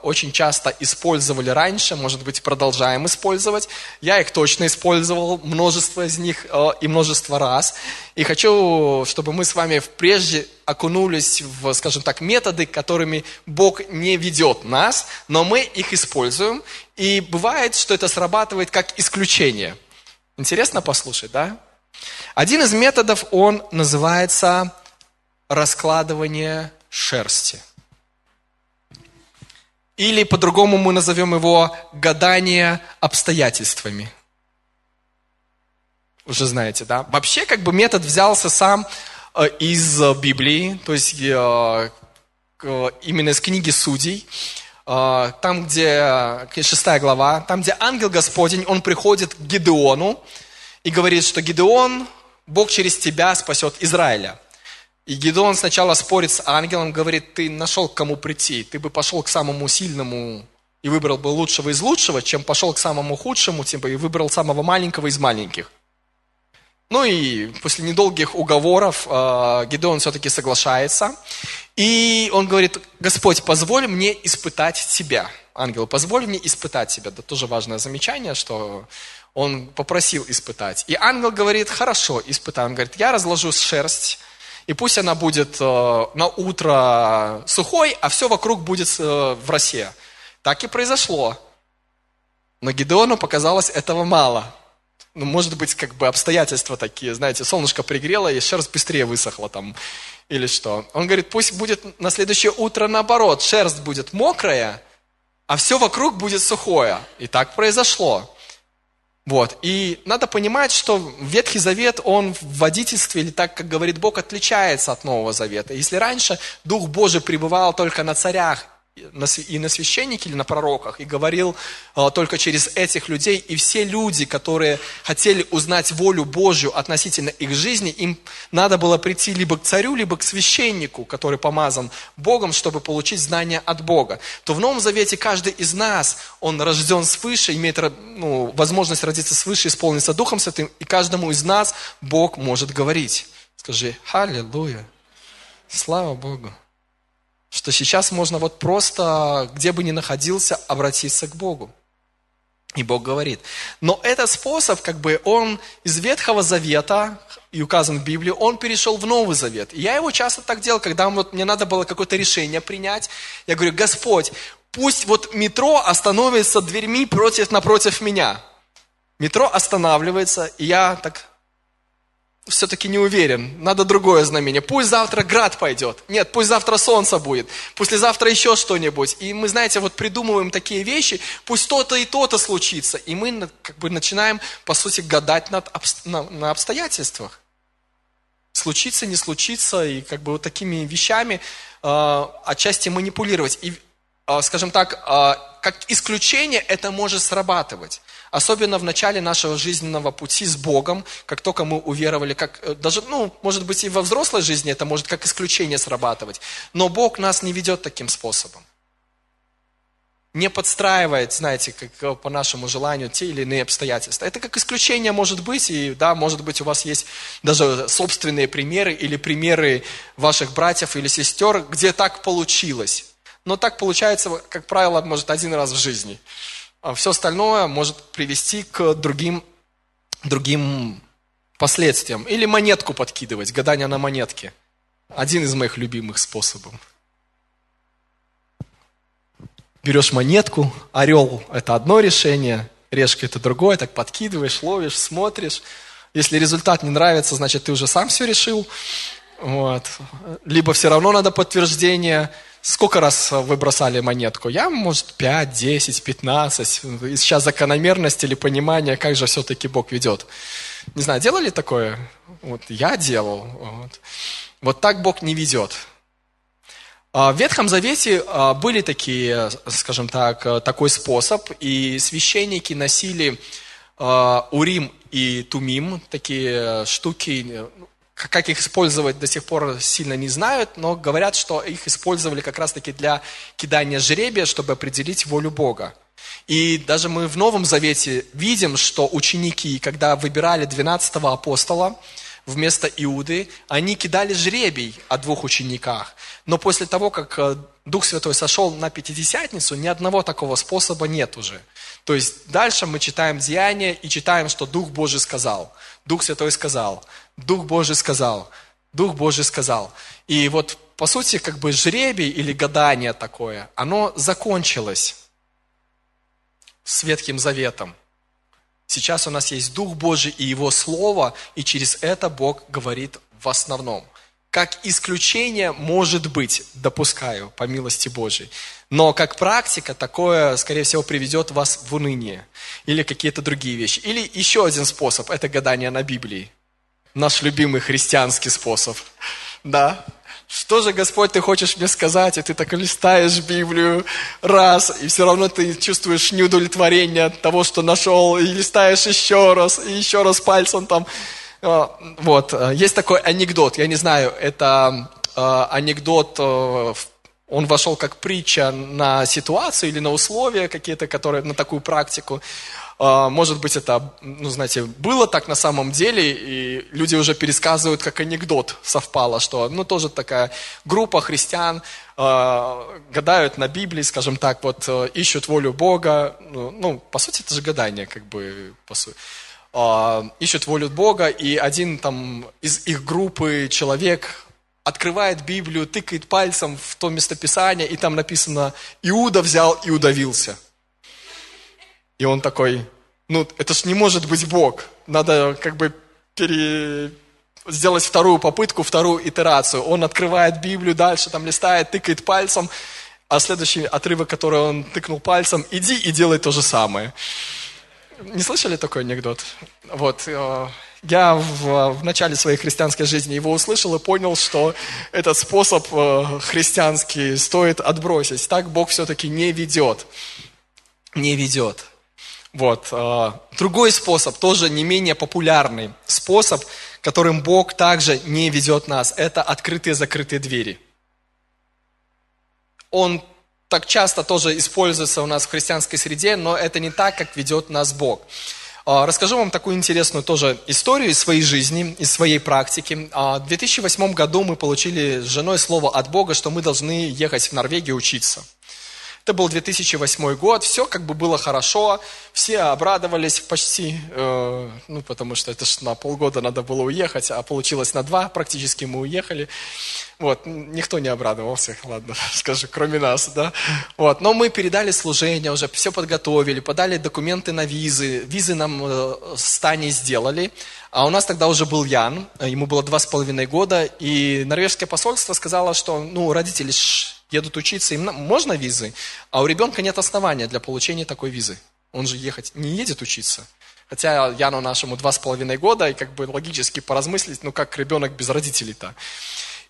очень часто использовали раньше, может быть, продолжаем использовать. Я их точно использовал, множество из них э, и множество раз. И хочу, чтобы мы с вами прежде окунулись в, скажем так, методы, которыми Бог не ведет нас, но мы их используем. И бывает, что это срабатывает как исключение. Интересно послушать, да? Один из методов, он называется раскладывание шерсти – или по-другому мы назовем его гадание обстоятельствами. Уже знаете, да? Вообще, как бы метод взялся сам э, из Библии, то есть э, именно из книги Судей, э, там, где, шестая глава, там, где ангел Господень, он приходит к Гидеону и говорит, что Гидеон, Бог через тебя спасет Израиля. И Гедеон сначала спорит с ангелом, говорит, ты нашел к кому прийти, ты бы пошел к самому сильному и выбрал бы лучшего из лучшего, чем пошел к самому худшему, типа, и выбрал самого маленького из маленьких. Ну и после недолгих уговоров э, Гедеон все-таки соглашается. И он говорит, Господь, позволь мне испытать тебя. Ангел, позволь мне испытать тебя. Это тоже важное замечание, что он попросил испытать. И ангел говорит, хорошо, испытай. Он говорит, я разложу шерсть и пусть она будет э, на утро сухой, а все вокруг будет э, в росе. Так и произошло. Но Гидеону показалось этого мало. Ну, может быть, как бы обстоятельства такие, знаете, солнышко пригрело, и шерсть быстрее высохла там, или что. Он говорит, пусть будет на следующее утро наоборот, шерсть будет мокрая, а все вокруг будет сухое. И так произошло. Вот. И надо понимать, что Ветхий Завет, он в водительстве, или так, как говорит Бог, отличается от Нового Завета. Если раньше Дух Божий пребывал только на царях и на священнике или на пророках, и говорил а, только через этих людей, и все люди, которые хотели узнать волю Божью относительно их жизни, им надо было прийти либо к царю, либо к священнику, который помазан Богом, чтобы получить знания от Бога. То в Новом Завете каждый из нас, он рожден свыше, имеет ну, возможность родиться свыше, исполниться Духом Святым, и каждому из нас Бог может говорить. Скажи, аллилуйя, слава Богу что сейчас можно вот просто, где бы ни находился, обратиться к Богу. И Бог говорит. Но этот способ, как бы, он из Ветхого Завета, и указан в Библии, он перешел в Новый Завет. И я его часто так делал, когда вот мне надо было какое-то решение принять. Я говорю, Господь, пусть вот метро остановится дверьми против, напротив меня. Метро останавливается, и я так все-таки не уверен, надо другое знамение. Пусть завтра град пойдет. Нет, пусть завтра солнце будет. Послезавтра еще что-нибудь. И мы, знаете, вот придумываем такие вещи, пусть то-то и то-то случится. И мы как бы начинаем, по сути, гадать над, на, на обстоятельствах. Случится, не случится, и как бы вот такими вещами э, отчасти манипулировать. И, э, скажем так, э, как исключение это может срабатывать. Особенно в начале нашего жизненного пути с Богом, как только мы уверовали, как э, даже, ну, может быть, и во взрослой жизни это может как исключение срабатывать. Но Бог нас не ведет таким способом. Не подстраивает, знаете, как э, по нашему желанию те или иные обстоятельства. Это как исключение может быть, и да, может быть, у вас есть даже собственные примеры или примеры ваших братьев или сестер, где так получилось. Но так получается, как правило, может один раз в жизни. А все остальное может привести к другим, другим последствиям. Или монетку подкидывать, гадание на монетке. Один из моих любимых способов. Берешь монетку, орел – это одно решение, решка – это другое, так подкидываешь, ловишь, смотришь. Если результат не нравится, значит, ты уже сам все решил. Вот. Либо все равно надо подтверждение – Сколько раз вы бросали монетку? Я, может, 5, 10, 15. И сейчас закономерность или понимание, как же все-таки Бог ведет. Не знаю, делали такое? Вот я делал. Вот, вот так Бог не ведет. А в Ветхом Завете а, были такие, скажем так, такой способ, и священники носили а, Урим и Тумим, такие штуки, как их использовать до сих пор сильно не знают, но говорят, что их использовали как раз-таки для кидания жребия, чтобы определить волю Бога. И даже мы в Новом Завете видим, что ученики, когда выбирали 12 апостола вместо Иуды, они кидали жребий о двух учениках. Но после того, как э, Дух Святой сошел на Пятидесятницу, ни одного такого способа нет уже. То есть дальше мы читаем Деяния и читаем, что Дух Божий сказал. Дух Святой сказал. Дух Божий сказал, Дух Божий сказал. И вот, по сути, как бы жребий или гадание такое, оно закончилось с Ветхим Заветом. Сейчас у нас есть Дух Божий и Его Слово, и через это Бог говорит в основном. Как исключение, может быть, допускаю, по милости Божией. Но как практика, такое, скорее всего, приведет вас в уныние. Или какие-то другие вещи. Или еще один способ – это гадание на Библии наш любимый христианский способ. Да. Что же, Господь, ты хочешь мне сказать? И ты так листаешь Библию раз, и все равно ты чувствуешь неудовлетворение от того, что нашел, и листаешь еще раз, и еще раз пальцем там. А, вот, есть такой анекдот, я не знаю, это а, анекдот, а, он вошел как притча на ситуацию или на условия какие-то, которые, на такую практику. А, может быть, это, ну, знаете, было так на самом деле, и люди уже пересказывают, как анекдот совпало, что, ну, тоже такая группа христиан э, гадают на Библии, скажем так, вот, э, ищут волю Бога, ну, ну, по сути, это же гадание, как бы, по сути. Э, ищут волю Бога, и один там из их группы человек открывает Библию, тыкает пальцем в то местописание, и там написано «Иуда взял и удавился». И он такой, ну, это ж не может быть Бог. Надо как бы пере... сделать вторую попытку, вторую итерацию. Он открывает Библию дальше, там листает, тыкает пальцем, а следующий отрывок, который он тыкнул пальцем, иди и делай то же самое. Не слышали такой анекдот? Вот. Э, я в, в начале своей христианской жизни его услышал и понял, что этот способ э, христианский стоит отбросить. Так Бог все-таки не ведет. Не ведет. Вот. Э, другой способ, тоже не менее популярный способ, которым Бог также не ведет нас, это открытые закрытые двери. Он так часто тоже используется у нас в христианской среде, но это не так, как ведет нас Бог. А, расскажу вам такую интересную тоже историю из своей жизни, из своей практики. А, в 2008 году мы получили с женой слово от Бога, что мы должны ехать в Норвегию учиться. Это был 2008 год, все как бы было хорошо, все обрадовались почти, э, ну, потому что это ж на полгода надо было уехать, а получилось на два, практически мы уехали. Вот, никто не обрадовался, ладно, скажу, кроме нас, да. Вот, но мы передали служение уже, все подготовили, подали документы на визы, визы нам э, с сделали, а у нас тогда уже был Ян, ему было два с половиной года, и норвежское посольство сказало, что, ну, родители едут учиться, им можно визы, а у ребенка нет основания для получения такой визы. Он же ехать не едет учиться. Хотя Яну нашему два с половиной года, и как бы логически поразмыслить, ну как ребенок без родителей-то.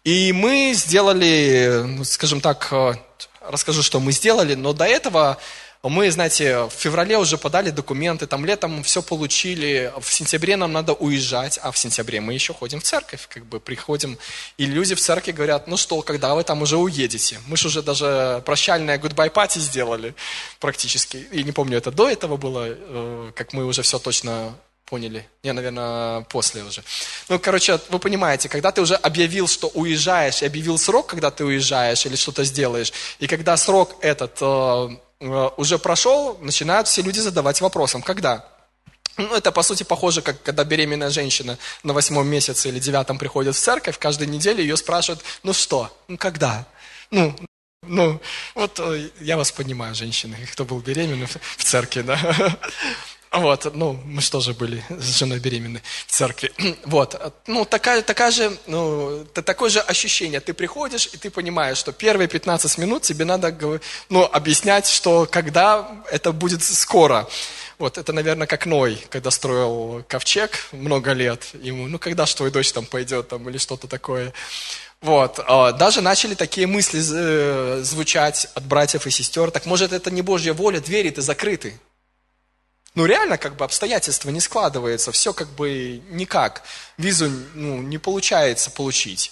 И мы сделали, ну, скажем так, э, расскажу, что мы сделали, но до этого мы, знаете, в феврале уже подали документы, там летом все получили, в сентябре нам надо уезжать, а в сентябре мы еще ходим в церковь, как бы приходим, и люди в церкви говорят, ну что, когда вы там уже уедете? Мы же уже даже прощальное goodbye party сделали практически, и не помню, это до этого было, э, как мы уже все точно поняли. Не, наверное, после уже. Ну, короче, вы понимаете, когда ты уже объявил, что уезжаешь, и объявил срок, когда ты уезжаешь или что-то сделаешь, и когда срок этот э, Э, уже прошел, начинают все люди задавать вопросом, когда? Ну, это, по сути, похоже, как когда беременная женщина на восьмом месяце или девятом приходит в церковь, каждую неделю ее спрашивают, ну что, ну когда? Ну, ну, вот э, я вас понимаю, женщины, кто был беременный в церкви, да. Вот, ну, мы что же были с женой беременны в церкви. Вот, ну, такая, такая же, ну, такое же ощущение. Ты приходишь, и ты понимаешь, что первые 15 минут тебе надо, ну, объяснять, что когда это будет скоро. Вот, это, наверное, как Ной, когда строил ковчег много лет. Ему, ну, когда же твой дочь там пойдет, там, или что-то такое. Вот, а, даже начали такие мысли э, звучать от братьев и сестер. Так может, это не Божья воля, двери-то закрыты. Ну, реально, как бы, обстоятельства не складываются, все как бы никак. Визу, ну, не получается получить.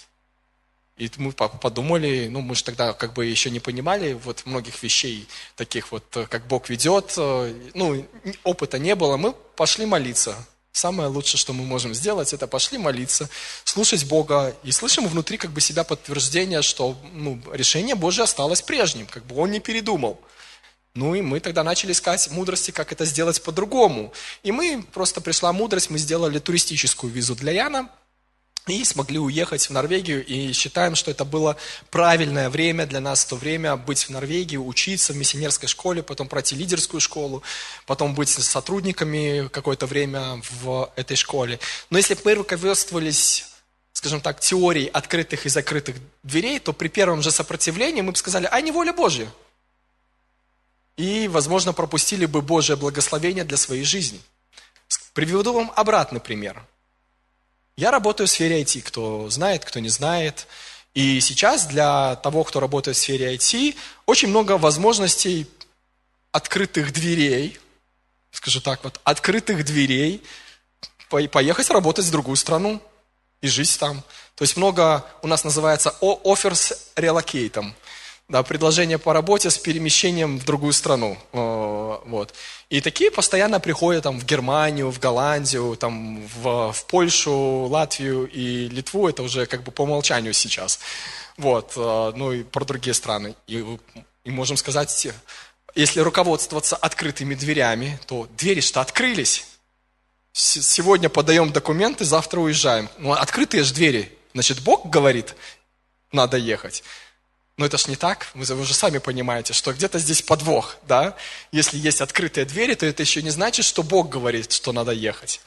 И мы подумали, ну, мы же тогда как бы еще не понимали вот многих вещей, таких вот, как Бог ведет, ну, опыта не было, мы пошли молиться. Самое лучшее, что мы можем сделать, это пошли молиться, слушать Бога, и слышим внутри как бы себя подтверждение, что ну, решение Божье осталось прежним, как бы Он не передумал. Ну и мы тогда начали искать мудрости, как это сделать по-другому. И мы, просто пришла мудрость, мы сделали туристическую визу для Яна, и смогли уехать в Норвегию, и считаем, что это было правильное время для нас в то время быть в Норвегии, учиться в миссионерской школе, потом пройти лидерскую школу, потом быть сотрудниками какое-то время в этой школе. Но если бы мы руководствовались скажем так, теорией открытых и закрытых дверей, то при первом же сопротивлении мы бы сказали, а не воля Божья и, возможно, пропустили бы Божье благословение для своей жизни. Приведу вам обратный пример. Я работаю в сфере IT, кто знает, кто не знает. И сейчас для того, кто работает в сфере IT, очень много возможностей открытых дверей, скажу так вот, открытых дверей, поехать работать в другую страну и жить там. То есть много у нас называется offers relocating да, предложение по работе с перемещением в другую страну. Вот. И такие постоянно приходят там, в Германию, в Голландию, там, в, в Польшу, Латвию и Литву. Это уже как бы по умолчанию сейчас. Вот. Э, ну и про другие страны. И, и можем сказать, если руководствоваться открытыми дверями, то двери что открылись. Сегодня подаем документы, завтра уезжаем. Ну, открытые же двери. Значит, Бог говорит, надо ехать. Но это ж не так, вы уже сами понимаете, что где-то здесь подвох, да? Если есть открытые двери, то это еще не значит, что Бог говорит, что надо ехать.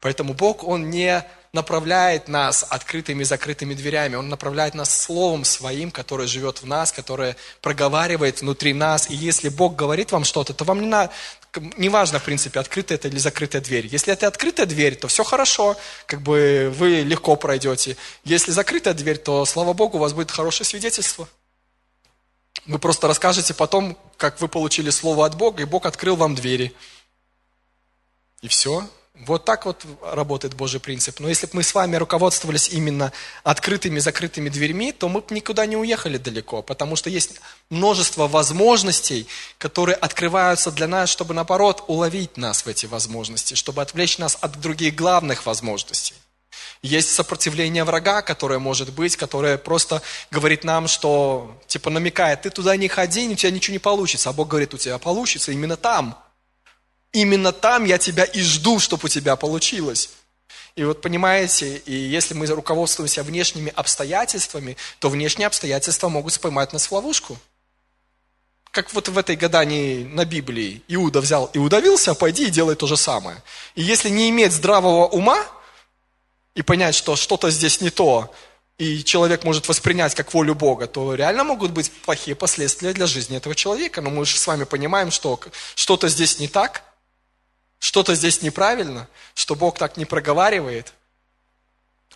Поэтому Бог, Он не направляет нас открытыми и закрытыми дверями. Он направляет нас Словом Своим, которое живет в нас, которое проговаривает внутри нас. И если Бог говорит вам что-то, то вам не надо, не важно, в принципе, открытая это или закрытая дверь. Если это открытая дверь, то все хорошо, как бы вы легко пройдете. Если закрытая дверь, то, слава Богу, у вас будет хорошее свидетельство. Вы просто расскажете потом, как вы получили слово от Бога, и Бог открыл вам двери. И все. Вот так вот работает Божий принцип. Но если бы мы с вами руководствовались именно открытыми, закрытыми дверьми, то мы бы никуда не уехали далеко, потому что есть множество возможностей, которые открываются для нас, чтобы, наоборот, уловить нас в эти возможности, чтобы отвлечь нас от других главных возможностей. Есть сопротивление врага, которое может быть, которое просто говорит нам, что, типа, намекает, ты туда не ходи, у тебя ничего не получится. А Бог говорит, у тебя получится именно там. Именно там я тебя и жду, чтобы у тебя получилось. И вот понимаете, и если мы руководствуемся внешними обстоятельствами, то внешние обстоятельства могут споймать нас в ловушку. Как вот в этой гадании на Библии. Иуда взял и удавился, пойди и делай то же самое. И если не иметь здравого ума и понять, что что-то здесь не то, и человек может воспринять как волю Бога, то реально могут быть плохие последствия для жизни этого человека. Но мы же с вами понимаем, что что-то здесь не так – что-то здесь неправильно, что Бог так не проговаривает.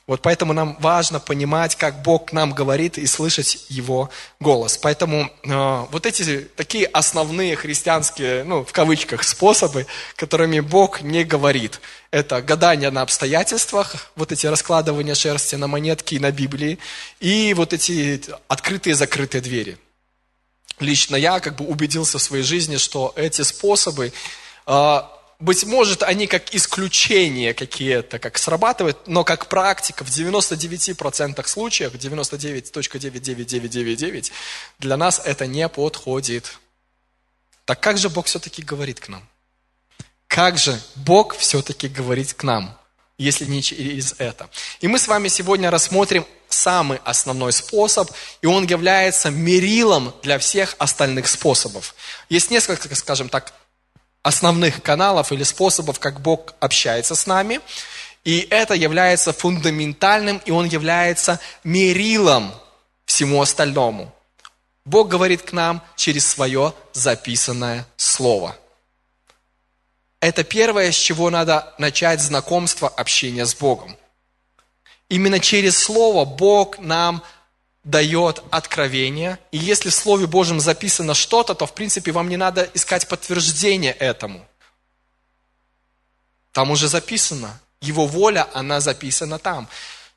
Вот поэтому нам важно понимать, как Бог нам говорит и слышать Его голос. Поэтому э, вот эти такие основные христианские, ну, в кавычках, способы, которыми Бог не говорит. Это гадание на обстоятельствах, вот эти раскладывания шерсти на монетки и на Библии, и вот эти открытые закрытые двери. Лично я как бы убедился в своей жизни, что эти способы э, быть может, они как исключения какие-то, как срабатывают, но как практика в 99% случаев, 99.99999, для нас это не подходит. Так как же Бог все-таки говорит к нам? Как же Бог все-таки говорит к нам, если не через это? И мы с вами сегодня рассмотрим самый основной способ, и он является мерилом для всех остальных способов. Есть несколько, скажем так, основных каналов или способов, как Бог общается с нами. И это является фундаментальным, и он является мерилом всему остальному. Бог говорит к нам через свое записанное слово. Это первое, с чего надо начать знакомство, общение с Богом. Именно через Слово Бог нам дает откровение. И если в Слове Божьем записано что-то, то, в принципе, вам не надо искать подтверждение этому. Там уже записано. Его воля, она записана там.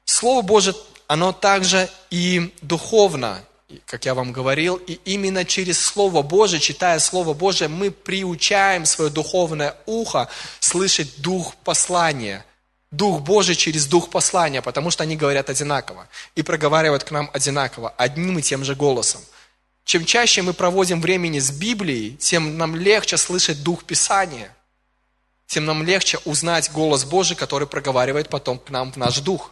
Слово Божье, оно также и духовно, как я вам говорил, и именно через Слово Божие, читая Слово Божие, мы приучаем свое духовное ухо слышать дух послания – Дух Божий через Дух послания, потому что они говорят одинаково и проговаривают к нам одинаково, одним и тем же голосом. Чем чаще мы проводим времени с Библией, тем нам легче слышать Дух Писания, тем нам легче узнать голос Божий, который проговаривает потом к нам в наш дух.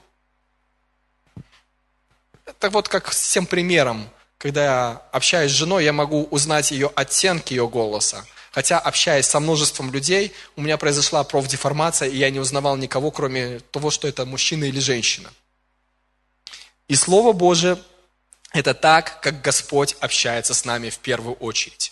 Это вот как с тем примером, когда я общаюсь с женой, я могу узнать ее оттенки ее голоса – Хотя, общаясь со множеством людей, у меня произошла профдеформация, и я не узнавал никого, кроме того, что это мужчина или женщина. И Слово Божие – это так, как Господь общается с нами в первую очередь.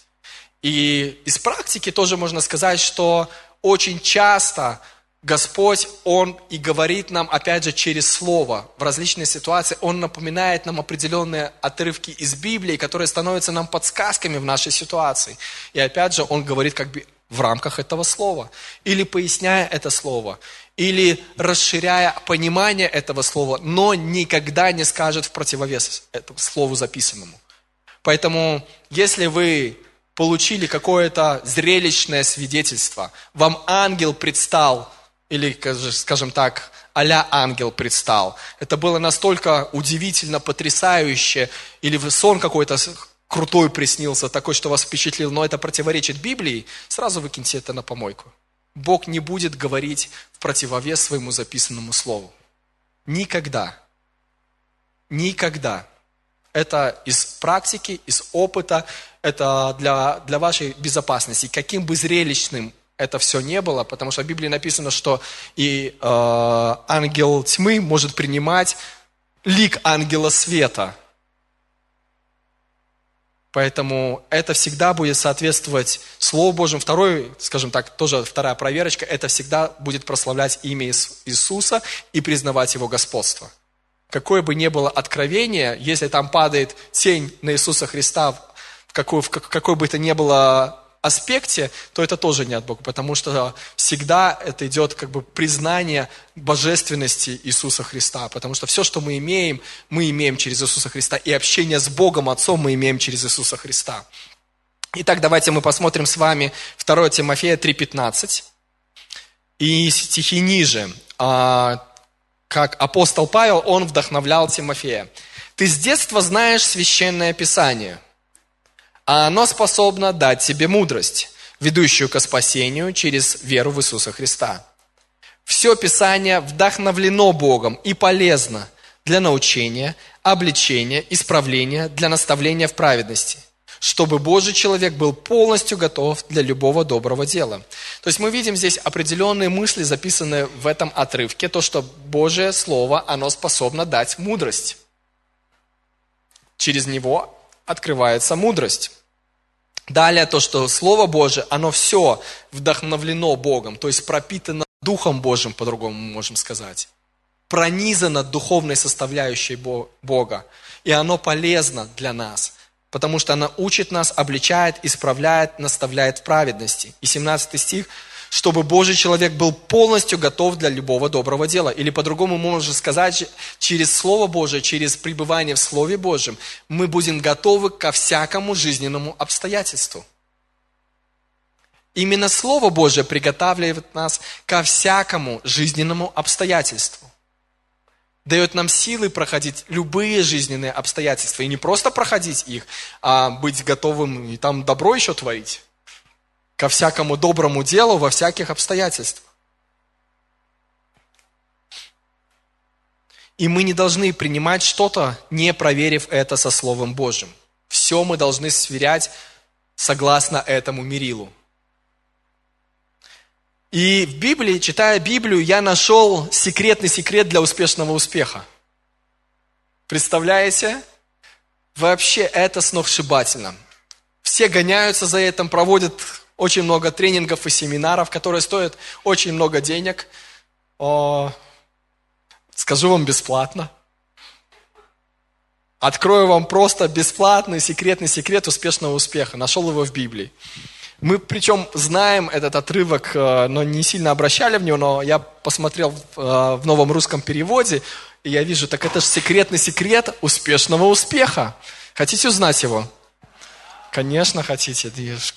И из практики тоже можно сказать, что очень часто Господь, Он и говорит нам, опять же, через Слово в различные ситуации. Он напоминает нам определенные отрывки из Библии, которые становятся нам подсказками в нашей ситуации. И опять же, Он говорит как бы в рамках этого Слова. Или поясняя это Слово, или расширяя понимание этого Слова, но никогда не скажет в противовес этому Слову записанному. Поэтому, если вы получили какое-то зрелищное свидетельство, вам ангел предстал – или, скажем так, а ангел предстал. Это было настолько удивительно, потрясающе, или сон какой-то крутой приснился, такой, что вас впечатлил, но это противоречит Библии, сразу выкиньте это на помойку. Бог не будет говорить в противовес своему записанному слову. Никогда. Никогда. Это из практики, из опыта, это для, для вашей безопасности. Каким бы зрелищным это все не было, потому что в Библии написано, что и э, ангел тьмы может принимать лик ангела света. Поэтому это всегда будет соответствовать Слову Божьему. Второй, скажем так, тоже вторая проверочка, это всегда будет прославлять имя Иисуса и признавать Его господство. Какое бы ни было откровение, если там падает тень на Иисуса Христа, в какой, в какой бы это ни было аспекте, то это тоже не от Бога, потому что всегда это идет как бы признание божественности Иисуса Христа, потому что все, что мы имеем, мы имеем через Иисуса Христа, и общение с Богом Отцом мы имеем через Иисуса Христа. Итак, давайте мы посмотрим с вами 2 Тимофея 3,15 и стихи ниже. А, как апостол Павел, он вдохновлял Тимофея. «Ты с детства знаешь священное Писание, а оно способно дать тебе мудрость, ведущую к спасению через веру в Иисуса Христа. Все Писание вдохновлено Богом и полезно для научения, обличения, исправления, для наставления в праведности, чтобы Божий человек был полностью готов для любого доброго дела. То есть мы видим здесь определенные мысли, записанные в этом отрывке, то, что Божие Слово, оно способно дать мудрость. Через него открывается мудрость. Далее то, что Слово Божие, оно все вдохновлено Богом, то есть пропитано Духом Божьим, по-другому мы можем сказать. Пронизано духовной составляющей Бога. И оно полезно для нас, потому что оно учит нас, обличает, исправляет, наставляет в праведности. И 17 стих – чтобы Божий человек был полностью готов для любого доброго дела. Или по-другому можно сказать, через Слово Божие, через пребывание в Слове Божьем, мы будем готовы ко всякому жизненному обстоятельству. Именно Слово Божие приготавливает нас ко всякому жизненному обстоятельству. Дает нам силы проходить любые жизненные обстоятельства. И не просто проходить их, а быть готовым и там добро еще творить ко всякому доброму делу во всяких обстоятельствах. И мы не должны принимать что-то, не проверив это со Словом Божьим. Все мы должны сверять согласно этому мерилу. И в Библии, читая Библию, я нашел секретный секрет для успешного успеха. Представляете? Вообще это сногсшибательно. Все гоняются за этим, проводят очень много тренингов и семинаров, которые стоят очень много денег. О, скажу вам бесплатно. Открою вам просто бесплатный секретный секрет успешного успеха. Нашел его в Библии. Мы причем знаем этот отрывок, э, но не сильно обращали в него, но я посмотрел в э, новом русском переводе, и я вижу, так это же секретный секрет успешного успеха. Хотите узнать его? Конечно, хотите.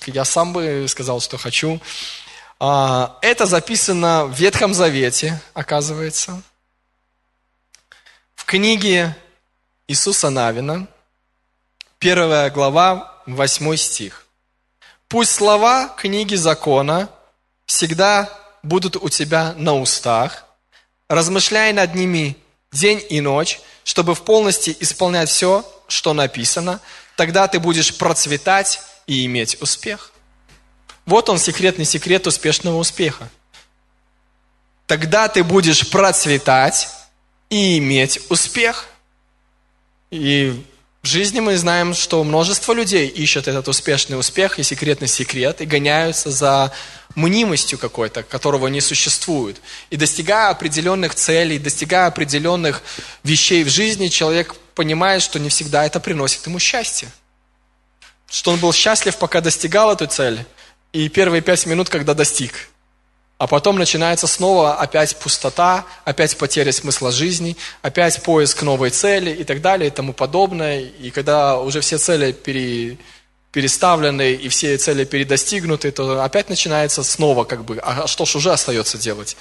Я сам бы сказал, что хочу. А, это записано в Ветхом Завете, оказывается. В книге Иисуса Навина, первая глава, восьмой стих. «Пусть слова книги закона всегда будут у тебя на устах, размышляй над ними день и ночь, чтобы в полности исполнять все, что написано, тогда ты будешь процветать и иметь успех. Вот он секретный секрет успешного успеха. Тогда ты будешь процветать и иметь успех. И в жизни мы знаем, что множество людей ищут этот успешный успех и секретный секрет и гоняются за мнимостью какой-то, которого не существует. И достигая определенных целей, достигая определенных вещей в жизни, человек понимает, что не всегда это приносит ему счастье. Что он был счастлив, пока достигал эту цель, и первые пять минут, когда достиг. А потом начинается снова опять пустота, опять потеря смысла жизни, опять поиск новой цели и так далее и тому подобное. И когда уже все цели пере, переставлены и все цели передостигнуты, то опять начинается снова как бы, а что ж уже остается делать?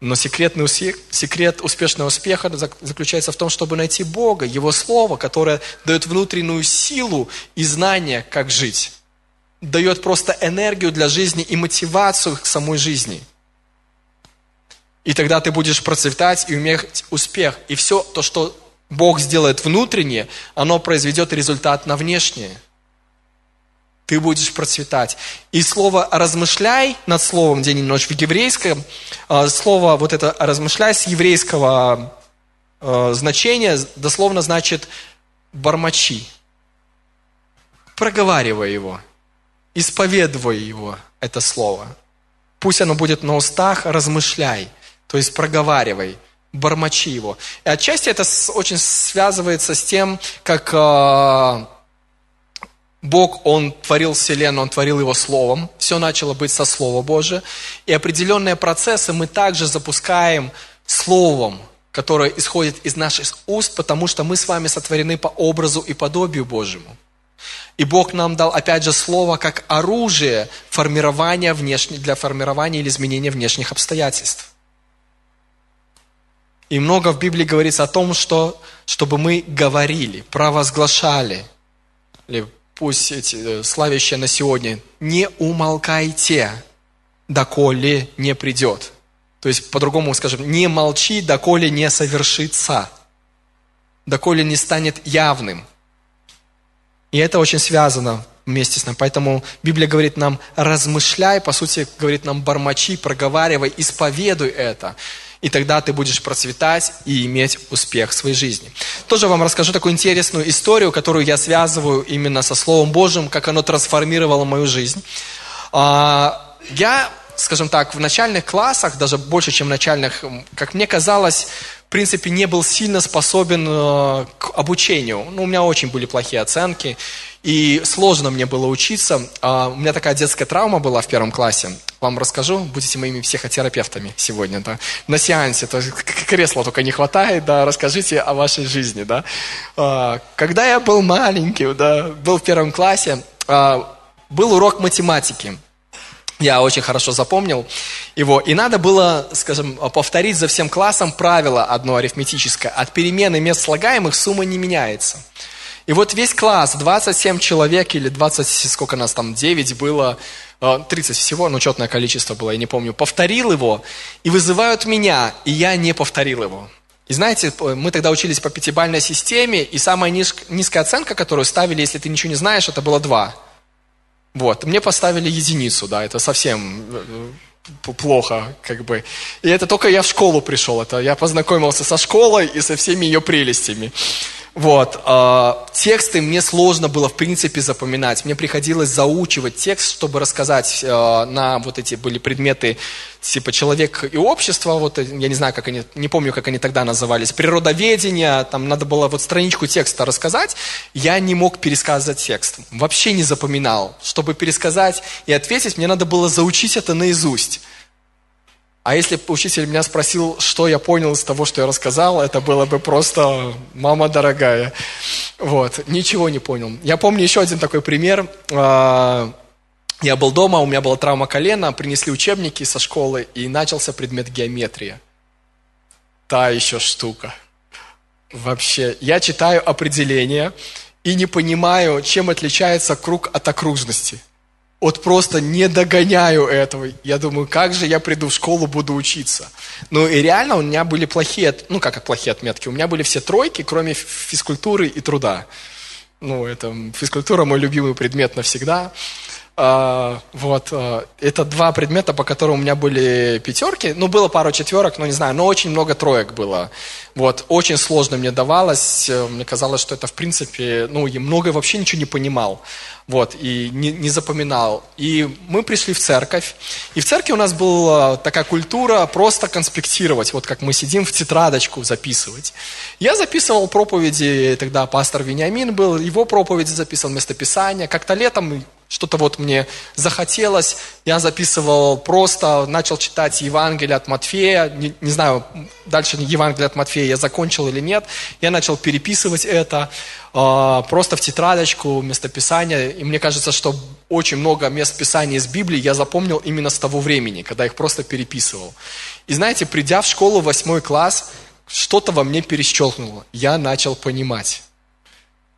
Но секретный успех, секрет успешного успеха заключается в том, чтобы найти Бога, Его Слово, которое дает внутреннюю силу и знание, как жить. Дает просто энергию для жизни и мотивацию к самой жизни. И тогда ты будешь процветать и иметь успех. И все то, что Бог сделает внутреннее, оно произведет результат на внешнее. ты будешь процветать. И слово «размышляй» над словом день и ночь в еврейском, э, слово вот это «размышляй» с еврейского э, значения дословно значит «бормочи». Проговаривай его, исповедуй его, это слово. Пусть оно будет на устах, размышляй, то есть проговаривай, бормочи его. И отчасти это очень связывается с тем, как Бог, Он творил Вселенную, Он творил его Словом. Все начало быть со Слова Божия. И определенные процессы мы также запускаем Словом, которое исходит из наших уст, потому что мы с вами сотворены по образу и подобию Божьему. И Бог нам дал, опять же, Слово как оружие формирования внешне, для формирования или изменения внешних обстоятельств. И много в Библии говорится о том, что, чтобы мы говорили, провозглашали, или пусть эти, э, славящие на сегодня, не умолкайте, доколе не придет. То есть, по-другому скажем, не молчи, доколе не совершится, доколе не станет явным. И это очень связано вместе с нами. Поэтому Библия говорит нам, размышляй, по сути, говорит нам, бормочи, проговаривай, исповедуй это и тогда ты будешь процветать и иметь успех в своей жизни. Тоже вам расскажу такую интересную историю, которую я связываю именно со Словом Божьим, как оно трансформировало мою жизнь. А, я, скажем так, в начальных классах, даже больше, чем в начальных, как мне казалось, в принципе, не был сильно способен э, к обучению. Ну, у меня очень были плохие оценки, и сложно мне было учиться. А, у меня такая детская травма была в первом классе. Вам расскажу, будете моими психотерапевтами сегодня, да. На сеансе, то есть кресла только не хватает, да, расскажите о вашей жизни, да. А, когда я был маленький, да, был в первом классе, а, был урок математики. Я очень хорошо запомнил его. И надо было, скажем, повторить за всем классом правило одно арифметическое. От перемены мест слагаемых сумма не меняется. И вот весь класс, 27 человек или 20, сколько нас там, 9 было, 30 э, всего, ну, четное количество было, я не помню, повторил его, и вызывают меня, и я не повторил его. И знаете, мы тогда учились по пятибальной системе, и самая низкая оценка, которую ставили, если ты ничего не знаешь, это было 2. Вот, мне поставили единицу, да, это совсем э, плохо, как бы. И это только я в школу пришел, это я познакомился со школой и со всеми ее прелестями. Вот, э, тексты мне сложно было в принципе запоминать. Мне приходилось заучивать текст, чтобы рассказать э, на вот эти были предметы типа человек и общество, вот я не знаю, как они, не помню, как они тогда назывались, природоведение, там надо было вот страничку текста рассказать, я не мог пересказывать текст, вообще не запоминал. Чтобы пересказать и ответить, мне надо было заучить это наизусть. А если бы учитель меня спросил, что я понял из того, что я рассказал, это было бы просто «мама дорогая». Вот, ничего не понял. Я помню еще один такой пример. А, я был дома, у меня была травма колена, принесли учебники со школы, и начался предмет геометрия. Та еще штука. Вообще, я читаю определение и не понимаю, чем отличается круг от окружности – вот просто не догоняю этого. Я думаю, как же я приду в школу, буду учиться. Ну и реально у меня были плохие, ну как плохие отметки, у меня были все тройки, кроме физкультуры и труда. Ну, это физкультура мой любимый предмет навсегда. А, вот, а, это два предмета, по которым у меня были пятерки. Ну, было пару четверок, но не знаю, но очень много троек было. Вот, очень сложно мне давалось. Мне казалось, что это, в принципе, ну, и много вообще ничего не понимал. Вот, и не, не запоминал. И мы пришли в церковь. И в церкви у нас была такая культура просто конспектировать. Вот как мы сидим в тетрадочку записывать. Я записывал проповеди, тогда пастор Вениамин был, его проповеди записывал, местописания. Как-то летом что-то вот мне захотелось, я записывал просто, начал читать Евангелие от Матфея, не, не знаю, дальше Евангелие от Матфея я закончил или нет, я начал переписывать это э, просто в тетрадочку, местописания, и мне кажется, что очень много мест Писания из Библии я запомнил именно с того времени, когда их просто переписывал. И знаете, придя в школу восьмой класс, что-то во мне перещелкнуло, я начал понимать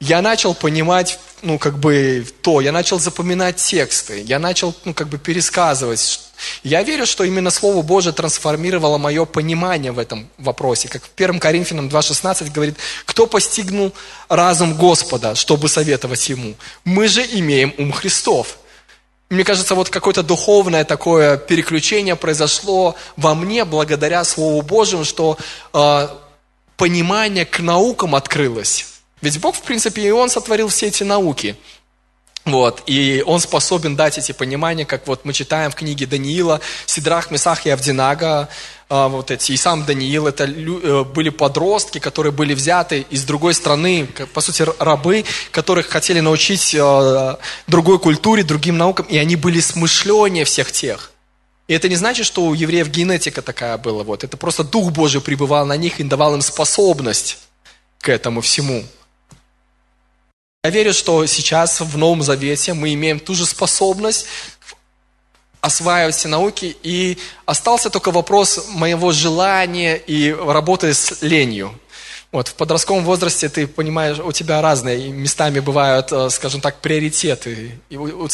я начал понимать, ну, как бы то, я начал запоминать тексты, я начал, ну, как бы пересказывать, Я верю, что именно Слово Божие трансформировало мое понимание в этом вопросе. Как в 1 Коринфянам 2.16 говорит, кто постигнул разум Господа, чтобы советовать Ему? Мы же имеем ум Христов. Мне кажется, вот какое-то духовное такое переключение произошло во мне благодаря Слову Божьему, что э, понимание к наукам открылось. Ведь Бог, в принципе, и Он сотворил все эти науки. Вот, и он способен дать эти понимания, как вот мы читаем в книге Даниила, Сидрах, Месах и Авдинага, а, вот эти, и сам Даниил, это э, были подростки, которые были взяты из другой страны, по сути, рабы, которых хотели научить э, другой культуре, другим наукам, и они были смышленнее всех тех. И это не значит, что у евреев генетика такая была, вот, это просто Дух Божий пребывал на них и давал им способность к этому всему. Я верю, что сейчас в Новом Завете мы имеем ту же способность осваивать все науки, и остался только вопрос моего желания и работы с ленью. Вот, в подростковом возрасте ты понимаешь, у тебя разные местами бывают, э, скажем так, приоритеты. И у,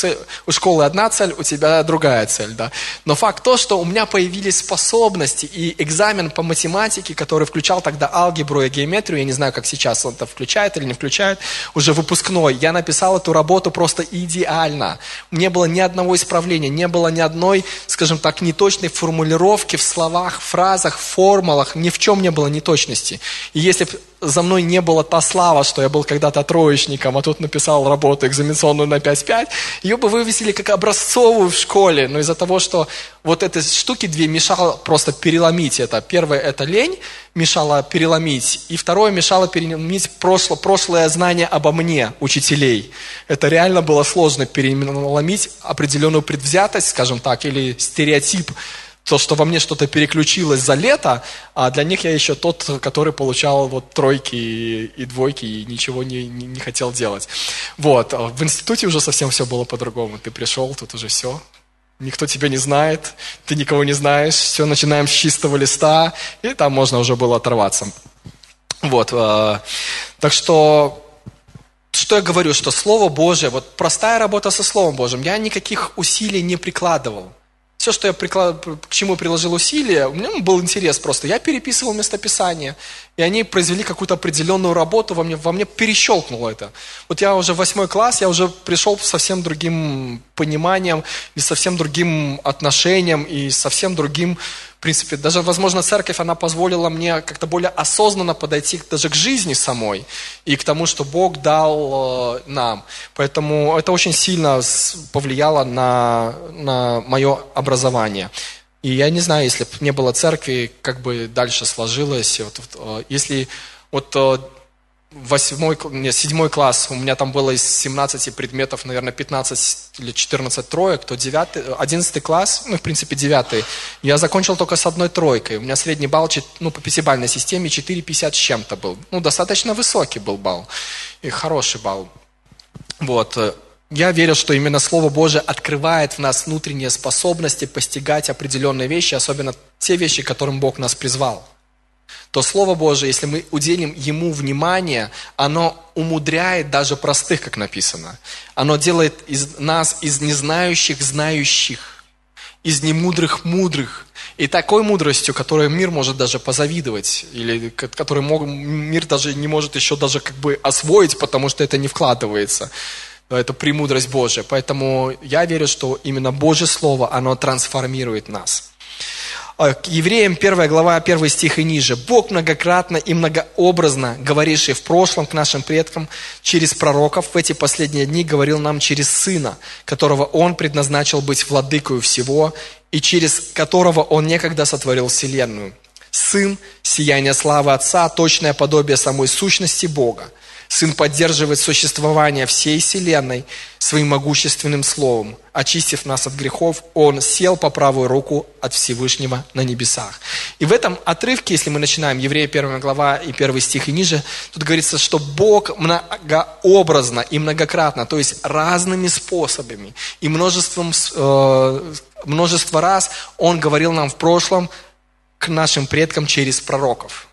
у, школы одна цель, у тебя другая цель, да. Но факт то, что у меня появились способности, и экзамен по математике, который включал тогда алгебру и геометрию, я не знаю, как сейчас он это включает или не включает, уже выпускной, я написал эту работу просто идеально. Не было ни одного исправления, не было ни одной, скажем так, неточной формулировки в словах, фразах, формулах, ни в чем не было неточности. И если за мной не была та слава, что я был когда-то троечником, а тут написал работу экзаменационную на 5-5, ее бы вывесили как образцовую в школе, но из-за того, что вот этой штуки две мешало просто переломить это. Первое – это лень, мешала переломить, и второе – мешало переломить прошлое, прошлое знание обо мне, учителей. Это реально было сложно переломить определенную предвзятость, скажем так, или стереотип, то, что во мне что-то переключилось за лето, а для них я еще тот, который получал вот тройки и, и двойки и ничего не, не, не хотел делать. Вот. А в институте уже совсем все было по-другому. Ты пришел, тут уже все. Никто тебя не знает, ты никого не знаешь, все, начинаем с чистого листа, и там можно уже было оторваться. Вот. А, так что что я говорю, что Слово Божие, вот простая работа со Словом Божьим, я никаких усилий не прикладывал все, что я приклад... к чему приложил усилия, у меня был интерес просто. Я переписывал местописание, и они произвели какую-то определенную работу, во мне, во мне перещелкнуло это. Вот я уже восьмой класс, я уже пришел совсем другим пониманием, и совсем другим отношением, и совсем другим в принципе, даже, возможно, церковь, она позволила мне как-то более осознанно подойти даже к жизни самой и к тому, что Бог дал э, нам. Поэтому это очень сильно повлияло на, на мое образование. И я не знаю, если бы не было церкви, как бы дальше сложилось. Вот, э, если вот э, восьмой, нет, седьмой класс, у меня там было из 17 предметов, наверное, 15 или 14 троек, то 9, 11 класс, ну, в принципе, 9, я закончил только с одной тройкой. У меня средний балл, ну, по пятибалльной системе 4,50 с чем-то был. Ну, достаточно высокий был балл и хороший балл. Вот. Я верю, что именно Слово Божие открывает в нас внутренние способности постигать определенные вещи, особенно те вещи, которым Бог нас призвал то Слово Божие, если мы уделим ему внимание, оно умудряет даже простых, как написано. Оно делает из нас, из незнающих, знающих, из немудрых, мудрых. И такой мудростью, которой мир может даже позавидовать, или которую мир даже не может еще даже как бы освоить, потому что это не вкладывается. Это премудрость Божия. Поэтому я верю, что именно Божье Слово, оно трансформирует нас. А, к евреям 1 глава, 1 стих и ниже. Бог многократно и многообразно, говоривший в прошлом к нашим предкам через пророков, в эти последние дни говорил нам через Сына, которого Он предназначил быть владыкою всего, и через которого Он некогда сотворил вселенную. Сын, сияние славы Отца, точное подобие самой сущности Бога – Сын поддерживает существование всей Вселенной своим могущественным словом. Очистив нас от грехов, Он сел по правую руку от Всевышнего на небесах. И в этом отрывке, если мы начинаем Еврея 1 глава и 1 стих и ниже, тут говорится, что Бог многообразно и многократно, то есть разными способами и множеством, э, множество раз Он говорил нам в прошлом к нашим предкам через пророков.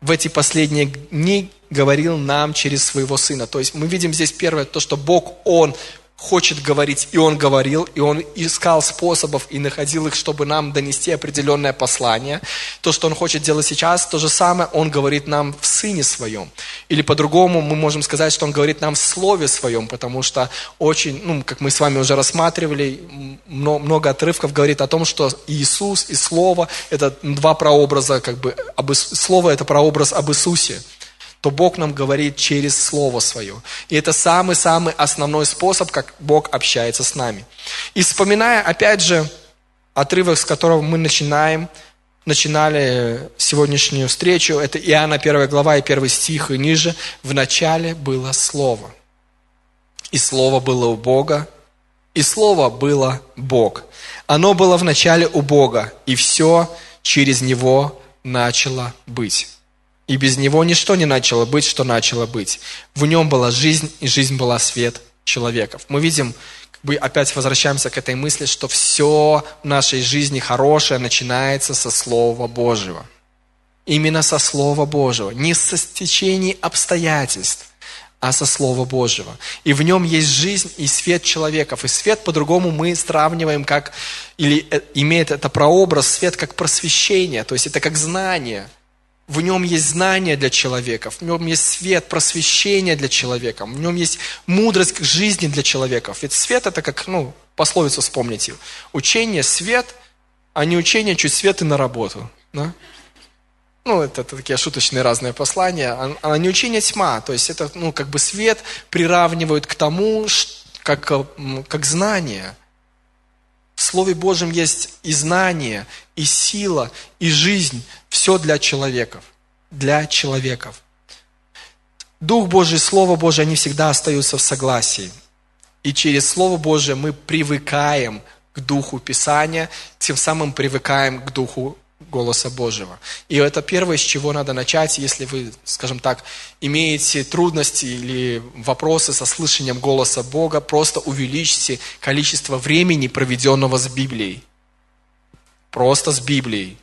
В эти последние дни говорил нам через своего Сына. То есть мы видим здесь первое, то, что Бог, Он хочет говорить, и Он говорил, и Он искал способов и находил их, чтобы нам донести определенное послание. То, что Он хочет делать сейчас, то же самое Он говорит нам в Сыне Своем. Или по-другому мы можем сказать, что Он говорит нам в Слове Своем, потому что очень, ну, как мы с вами уже рассматривали, много отрывков говорит о том, что Иисус и Слово – это два прообраза, как бы, об, Слово – это прообраз об Иисусе то Бог нам говорит через Слово Свое. И это самый-самый основной способ, как Бог общается с нами. И вспоминая, опять же, отрывок, с которого мы начинаем, начинали сегодняшнюю встречу, это Иоанна 1 глава и 1 стих и ниже. В начале было Слово. И Слово было у Бога, и Слово было Бог. Оно было в начале у Бога, и все через Него начало быть. И без него ничто не начало быть, что начало быть. В нем была жизнь, и жизнь была свет человеков. Мы видим, как бы опять возвращаемся к этой мысли, что все в нашей жизни хорошее начинается со Слова Божьего. Именно со Слова Божьего. Не со стечений обстоятельств, а со Слова Божьего. И в нем есть жизнь и свет человеков. И свет по-другому мы сравниваем как, или э, имеет это прообраз, свет как просвещение, то есть это как знание – в нем есть знание для человека, в нем есть свет, просвещение для человека, в нем есть мудрость к жизни для человека. Ведь свет это как, ну, пословицу вспомните. Учение – свет, а не учение – чуть свет и на работу. Да? Ну, это, это такие шуточные разные послания. А, а не учение – тьма. То есть это, ну, как бы свет приравнивают к тому, как, как знание – в Слове Божьем есть и знание, и сила, и жизнь. Все для человеков. Для человеков. Дух Божий, Слово Божие, они всегда остаются в согласии. И через Слово Божие мы привыкаем к Духу Писания, тем самым привыкаем к Духу голоса Божьего. И это первое, с чего надо начать, если вы, скажем так, имеете трудности или вопросы со слышанием голоса Бога, просто увеличьте количество времени, проведенного с Библией. Просто с Библией.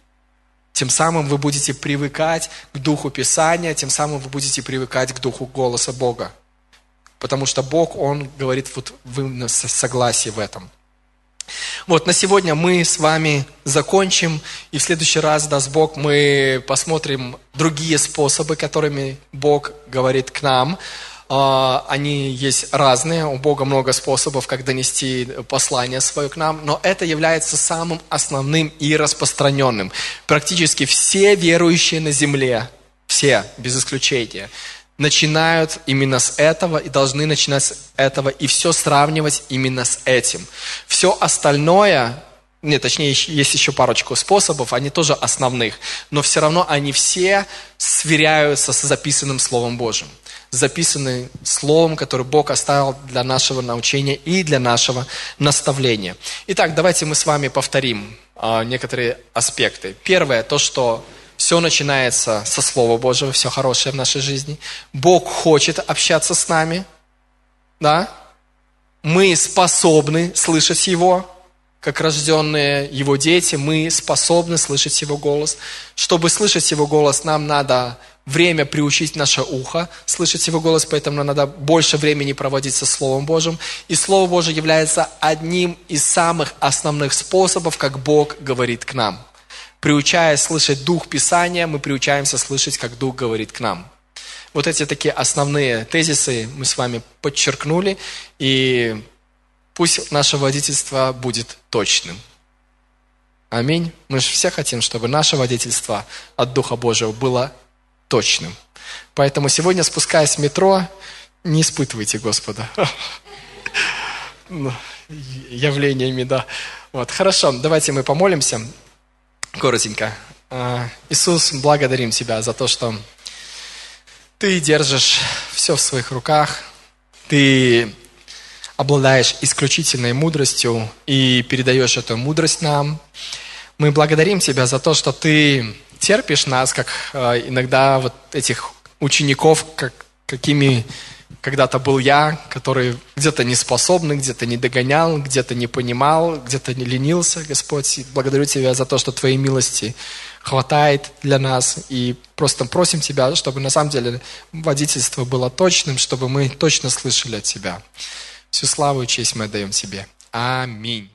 Тем самым вы будете привыкать к Духу Писания, тем самым вы будете привыкать к Духу голоса Бога. Потому что Бог, Он говорит, вот вы согласие в этом – вот, на сегодня мы с вами закончим, и в следующий раз, даст Бог, мы посмотрим другие способы, которыми Бог говорит к нам. А, они есть разные, у Бога много способов, как донести послание свое к нам, но это является самым основным и распространенным. Практически все верующие на земле, все, без исключения, начинают именно с этого и должны начинать с этого и все сравнивать именно с этим. Все остальное, нет, точнее, есть еще парочку способов, они тоже основных, но все равно они все сверяются с записанным Словом Божьим. Записаны Словом, которое Бог оставил для нашего научения и для нашего наставления. Итак, давайте мы с вами повторим э, некоторые аспекты. Первое, то, что все начинается со Слова Божьего, все хорошее в нашей жизни. Бог хочет общаться с нами, да? Мы способны слышать Его, как рожденные Его дети, мы способны слышать Его голос. Чтобы слышать Его голос, нам надо время приучить наше ухо, слышать Его голос, поэтому нам надо больше времени проводить со Словом Божьим. И Слово Божье является одним из самых основных способов, как Бог говорит к нам – приучаясь слышать Дух Писания, мы приучаемся слышать, как Дух говорит к нам. Вот эти такие основные тезисы мы с вами подчеркнули, и пусть наше водительство будет точным. Аминь. Мы же все хотим, чтобы наше водительство от Духа Божьего было точным. Поэтому сегодня, спускаясь в метро, не испытывайте Господа. Ну, явлениями, да. Вот, хорошо, давайте мы помолимся коротенько. А, Иисус, благодарим Тебя за то, что Ты держишь все в своих руках, Ты обладаешь исключительной мудростью и передаешь эту мудрость нам. Мы благодарим Тебя за то, что Ты терпишь нас, как а, иногда вот этих учеников, как, какими когда-то был я, который где-то не способный, где-то не догонял, где-то не понимал, где-то не ленился, Господь. И благодарю Тебя за то, что Твоей милости хватает для нас. И просто просим Тебя, чтобы на самом деле водительство было точным, чтобы мы точно слышали от Тебя. Всю славу и честь мы отдаем Тебе. Аминь.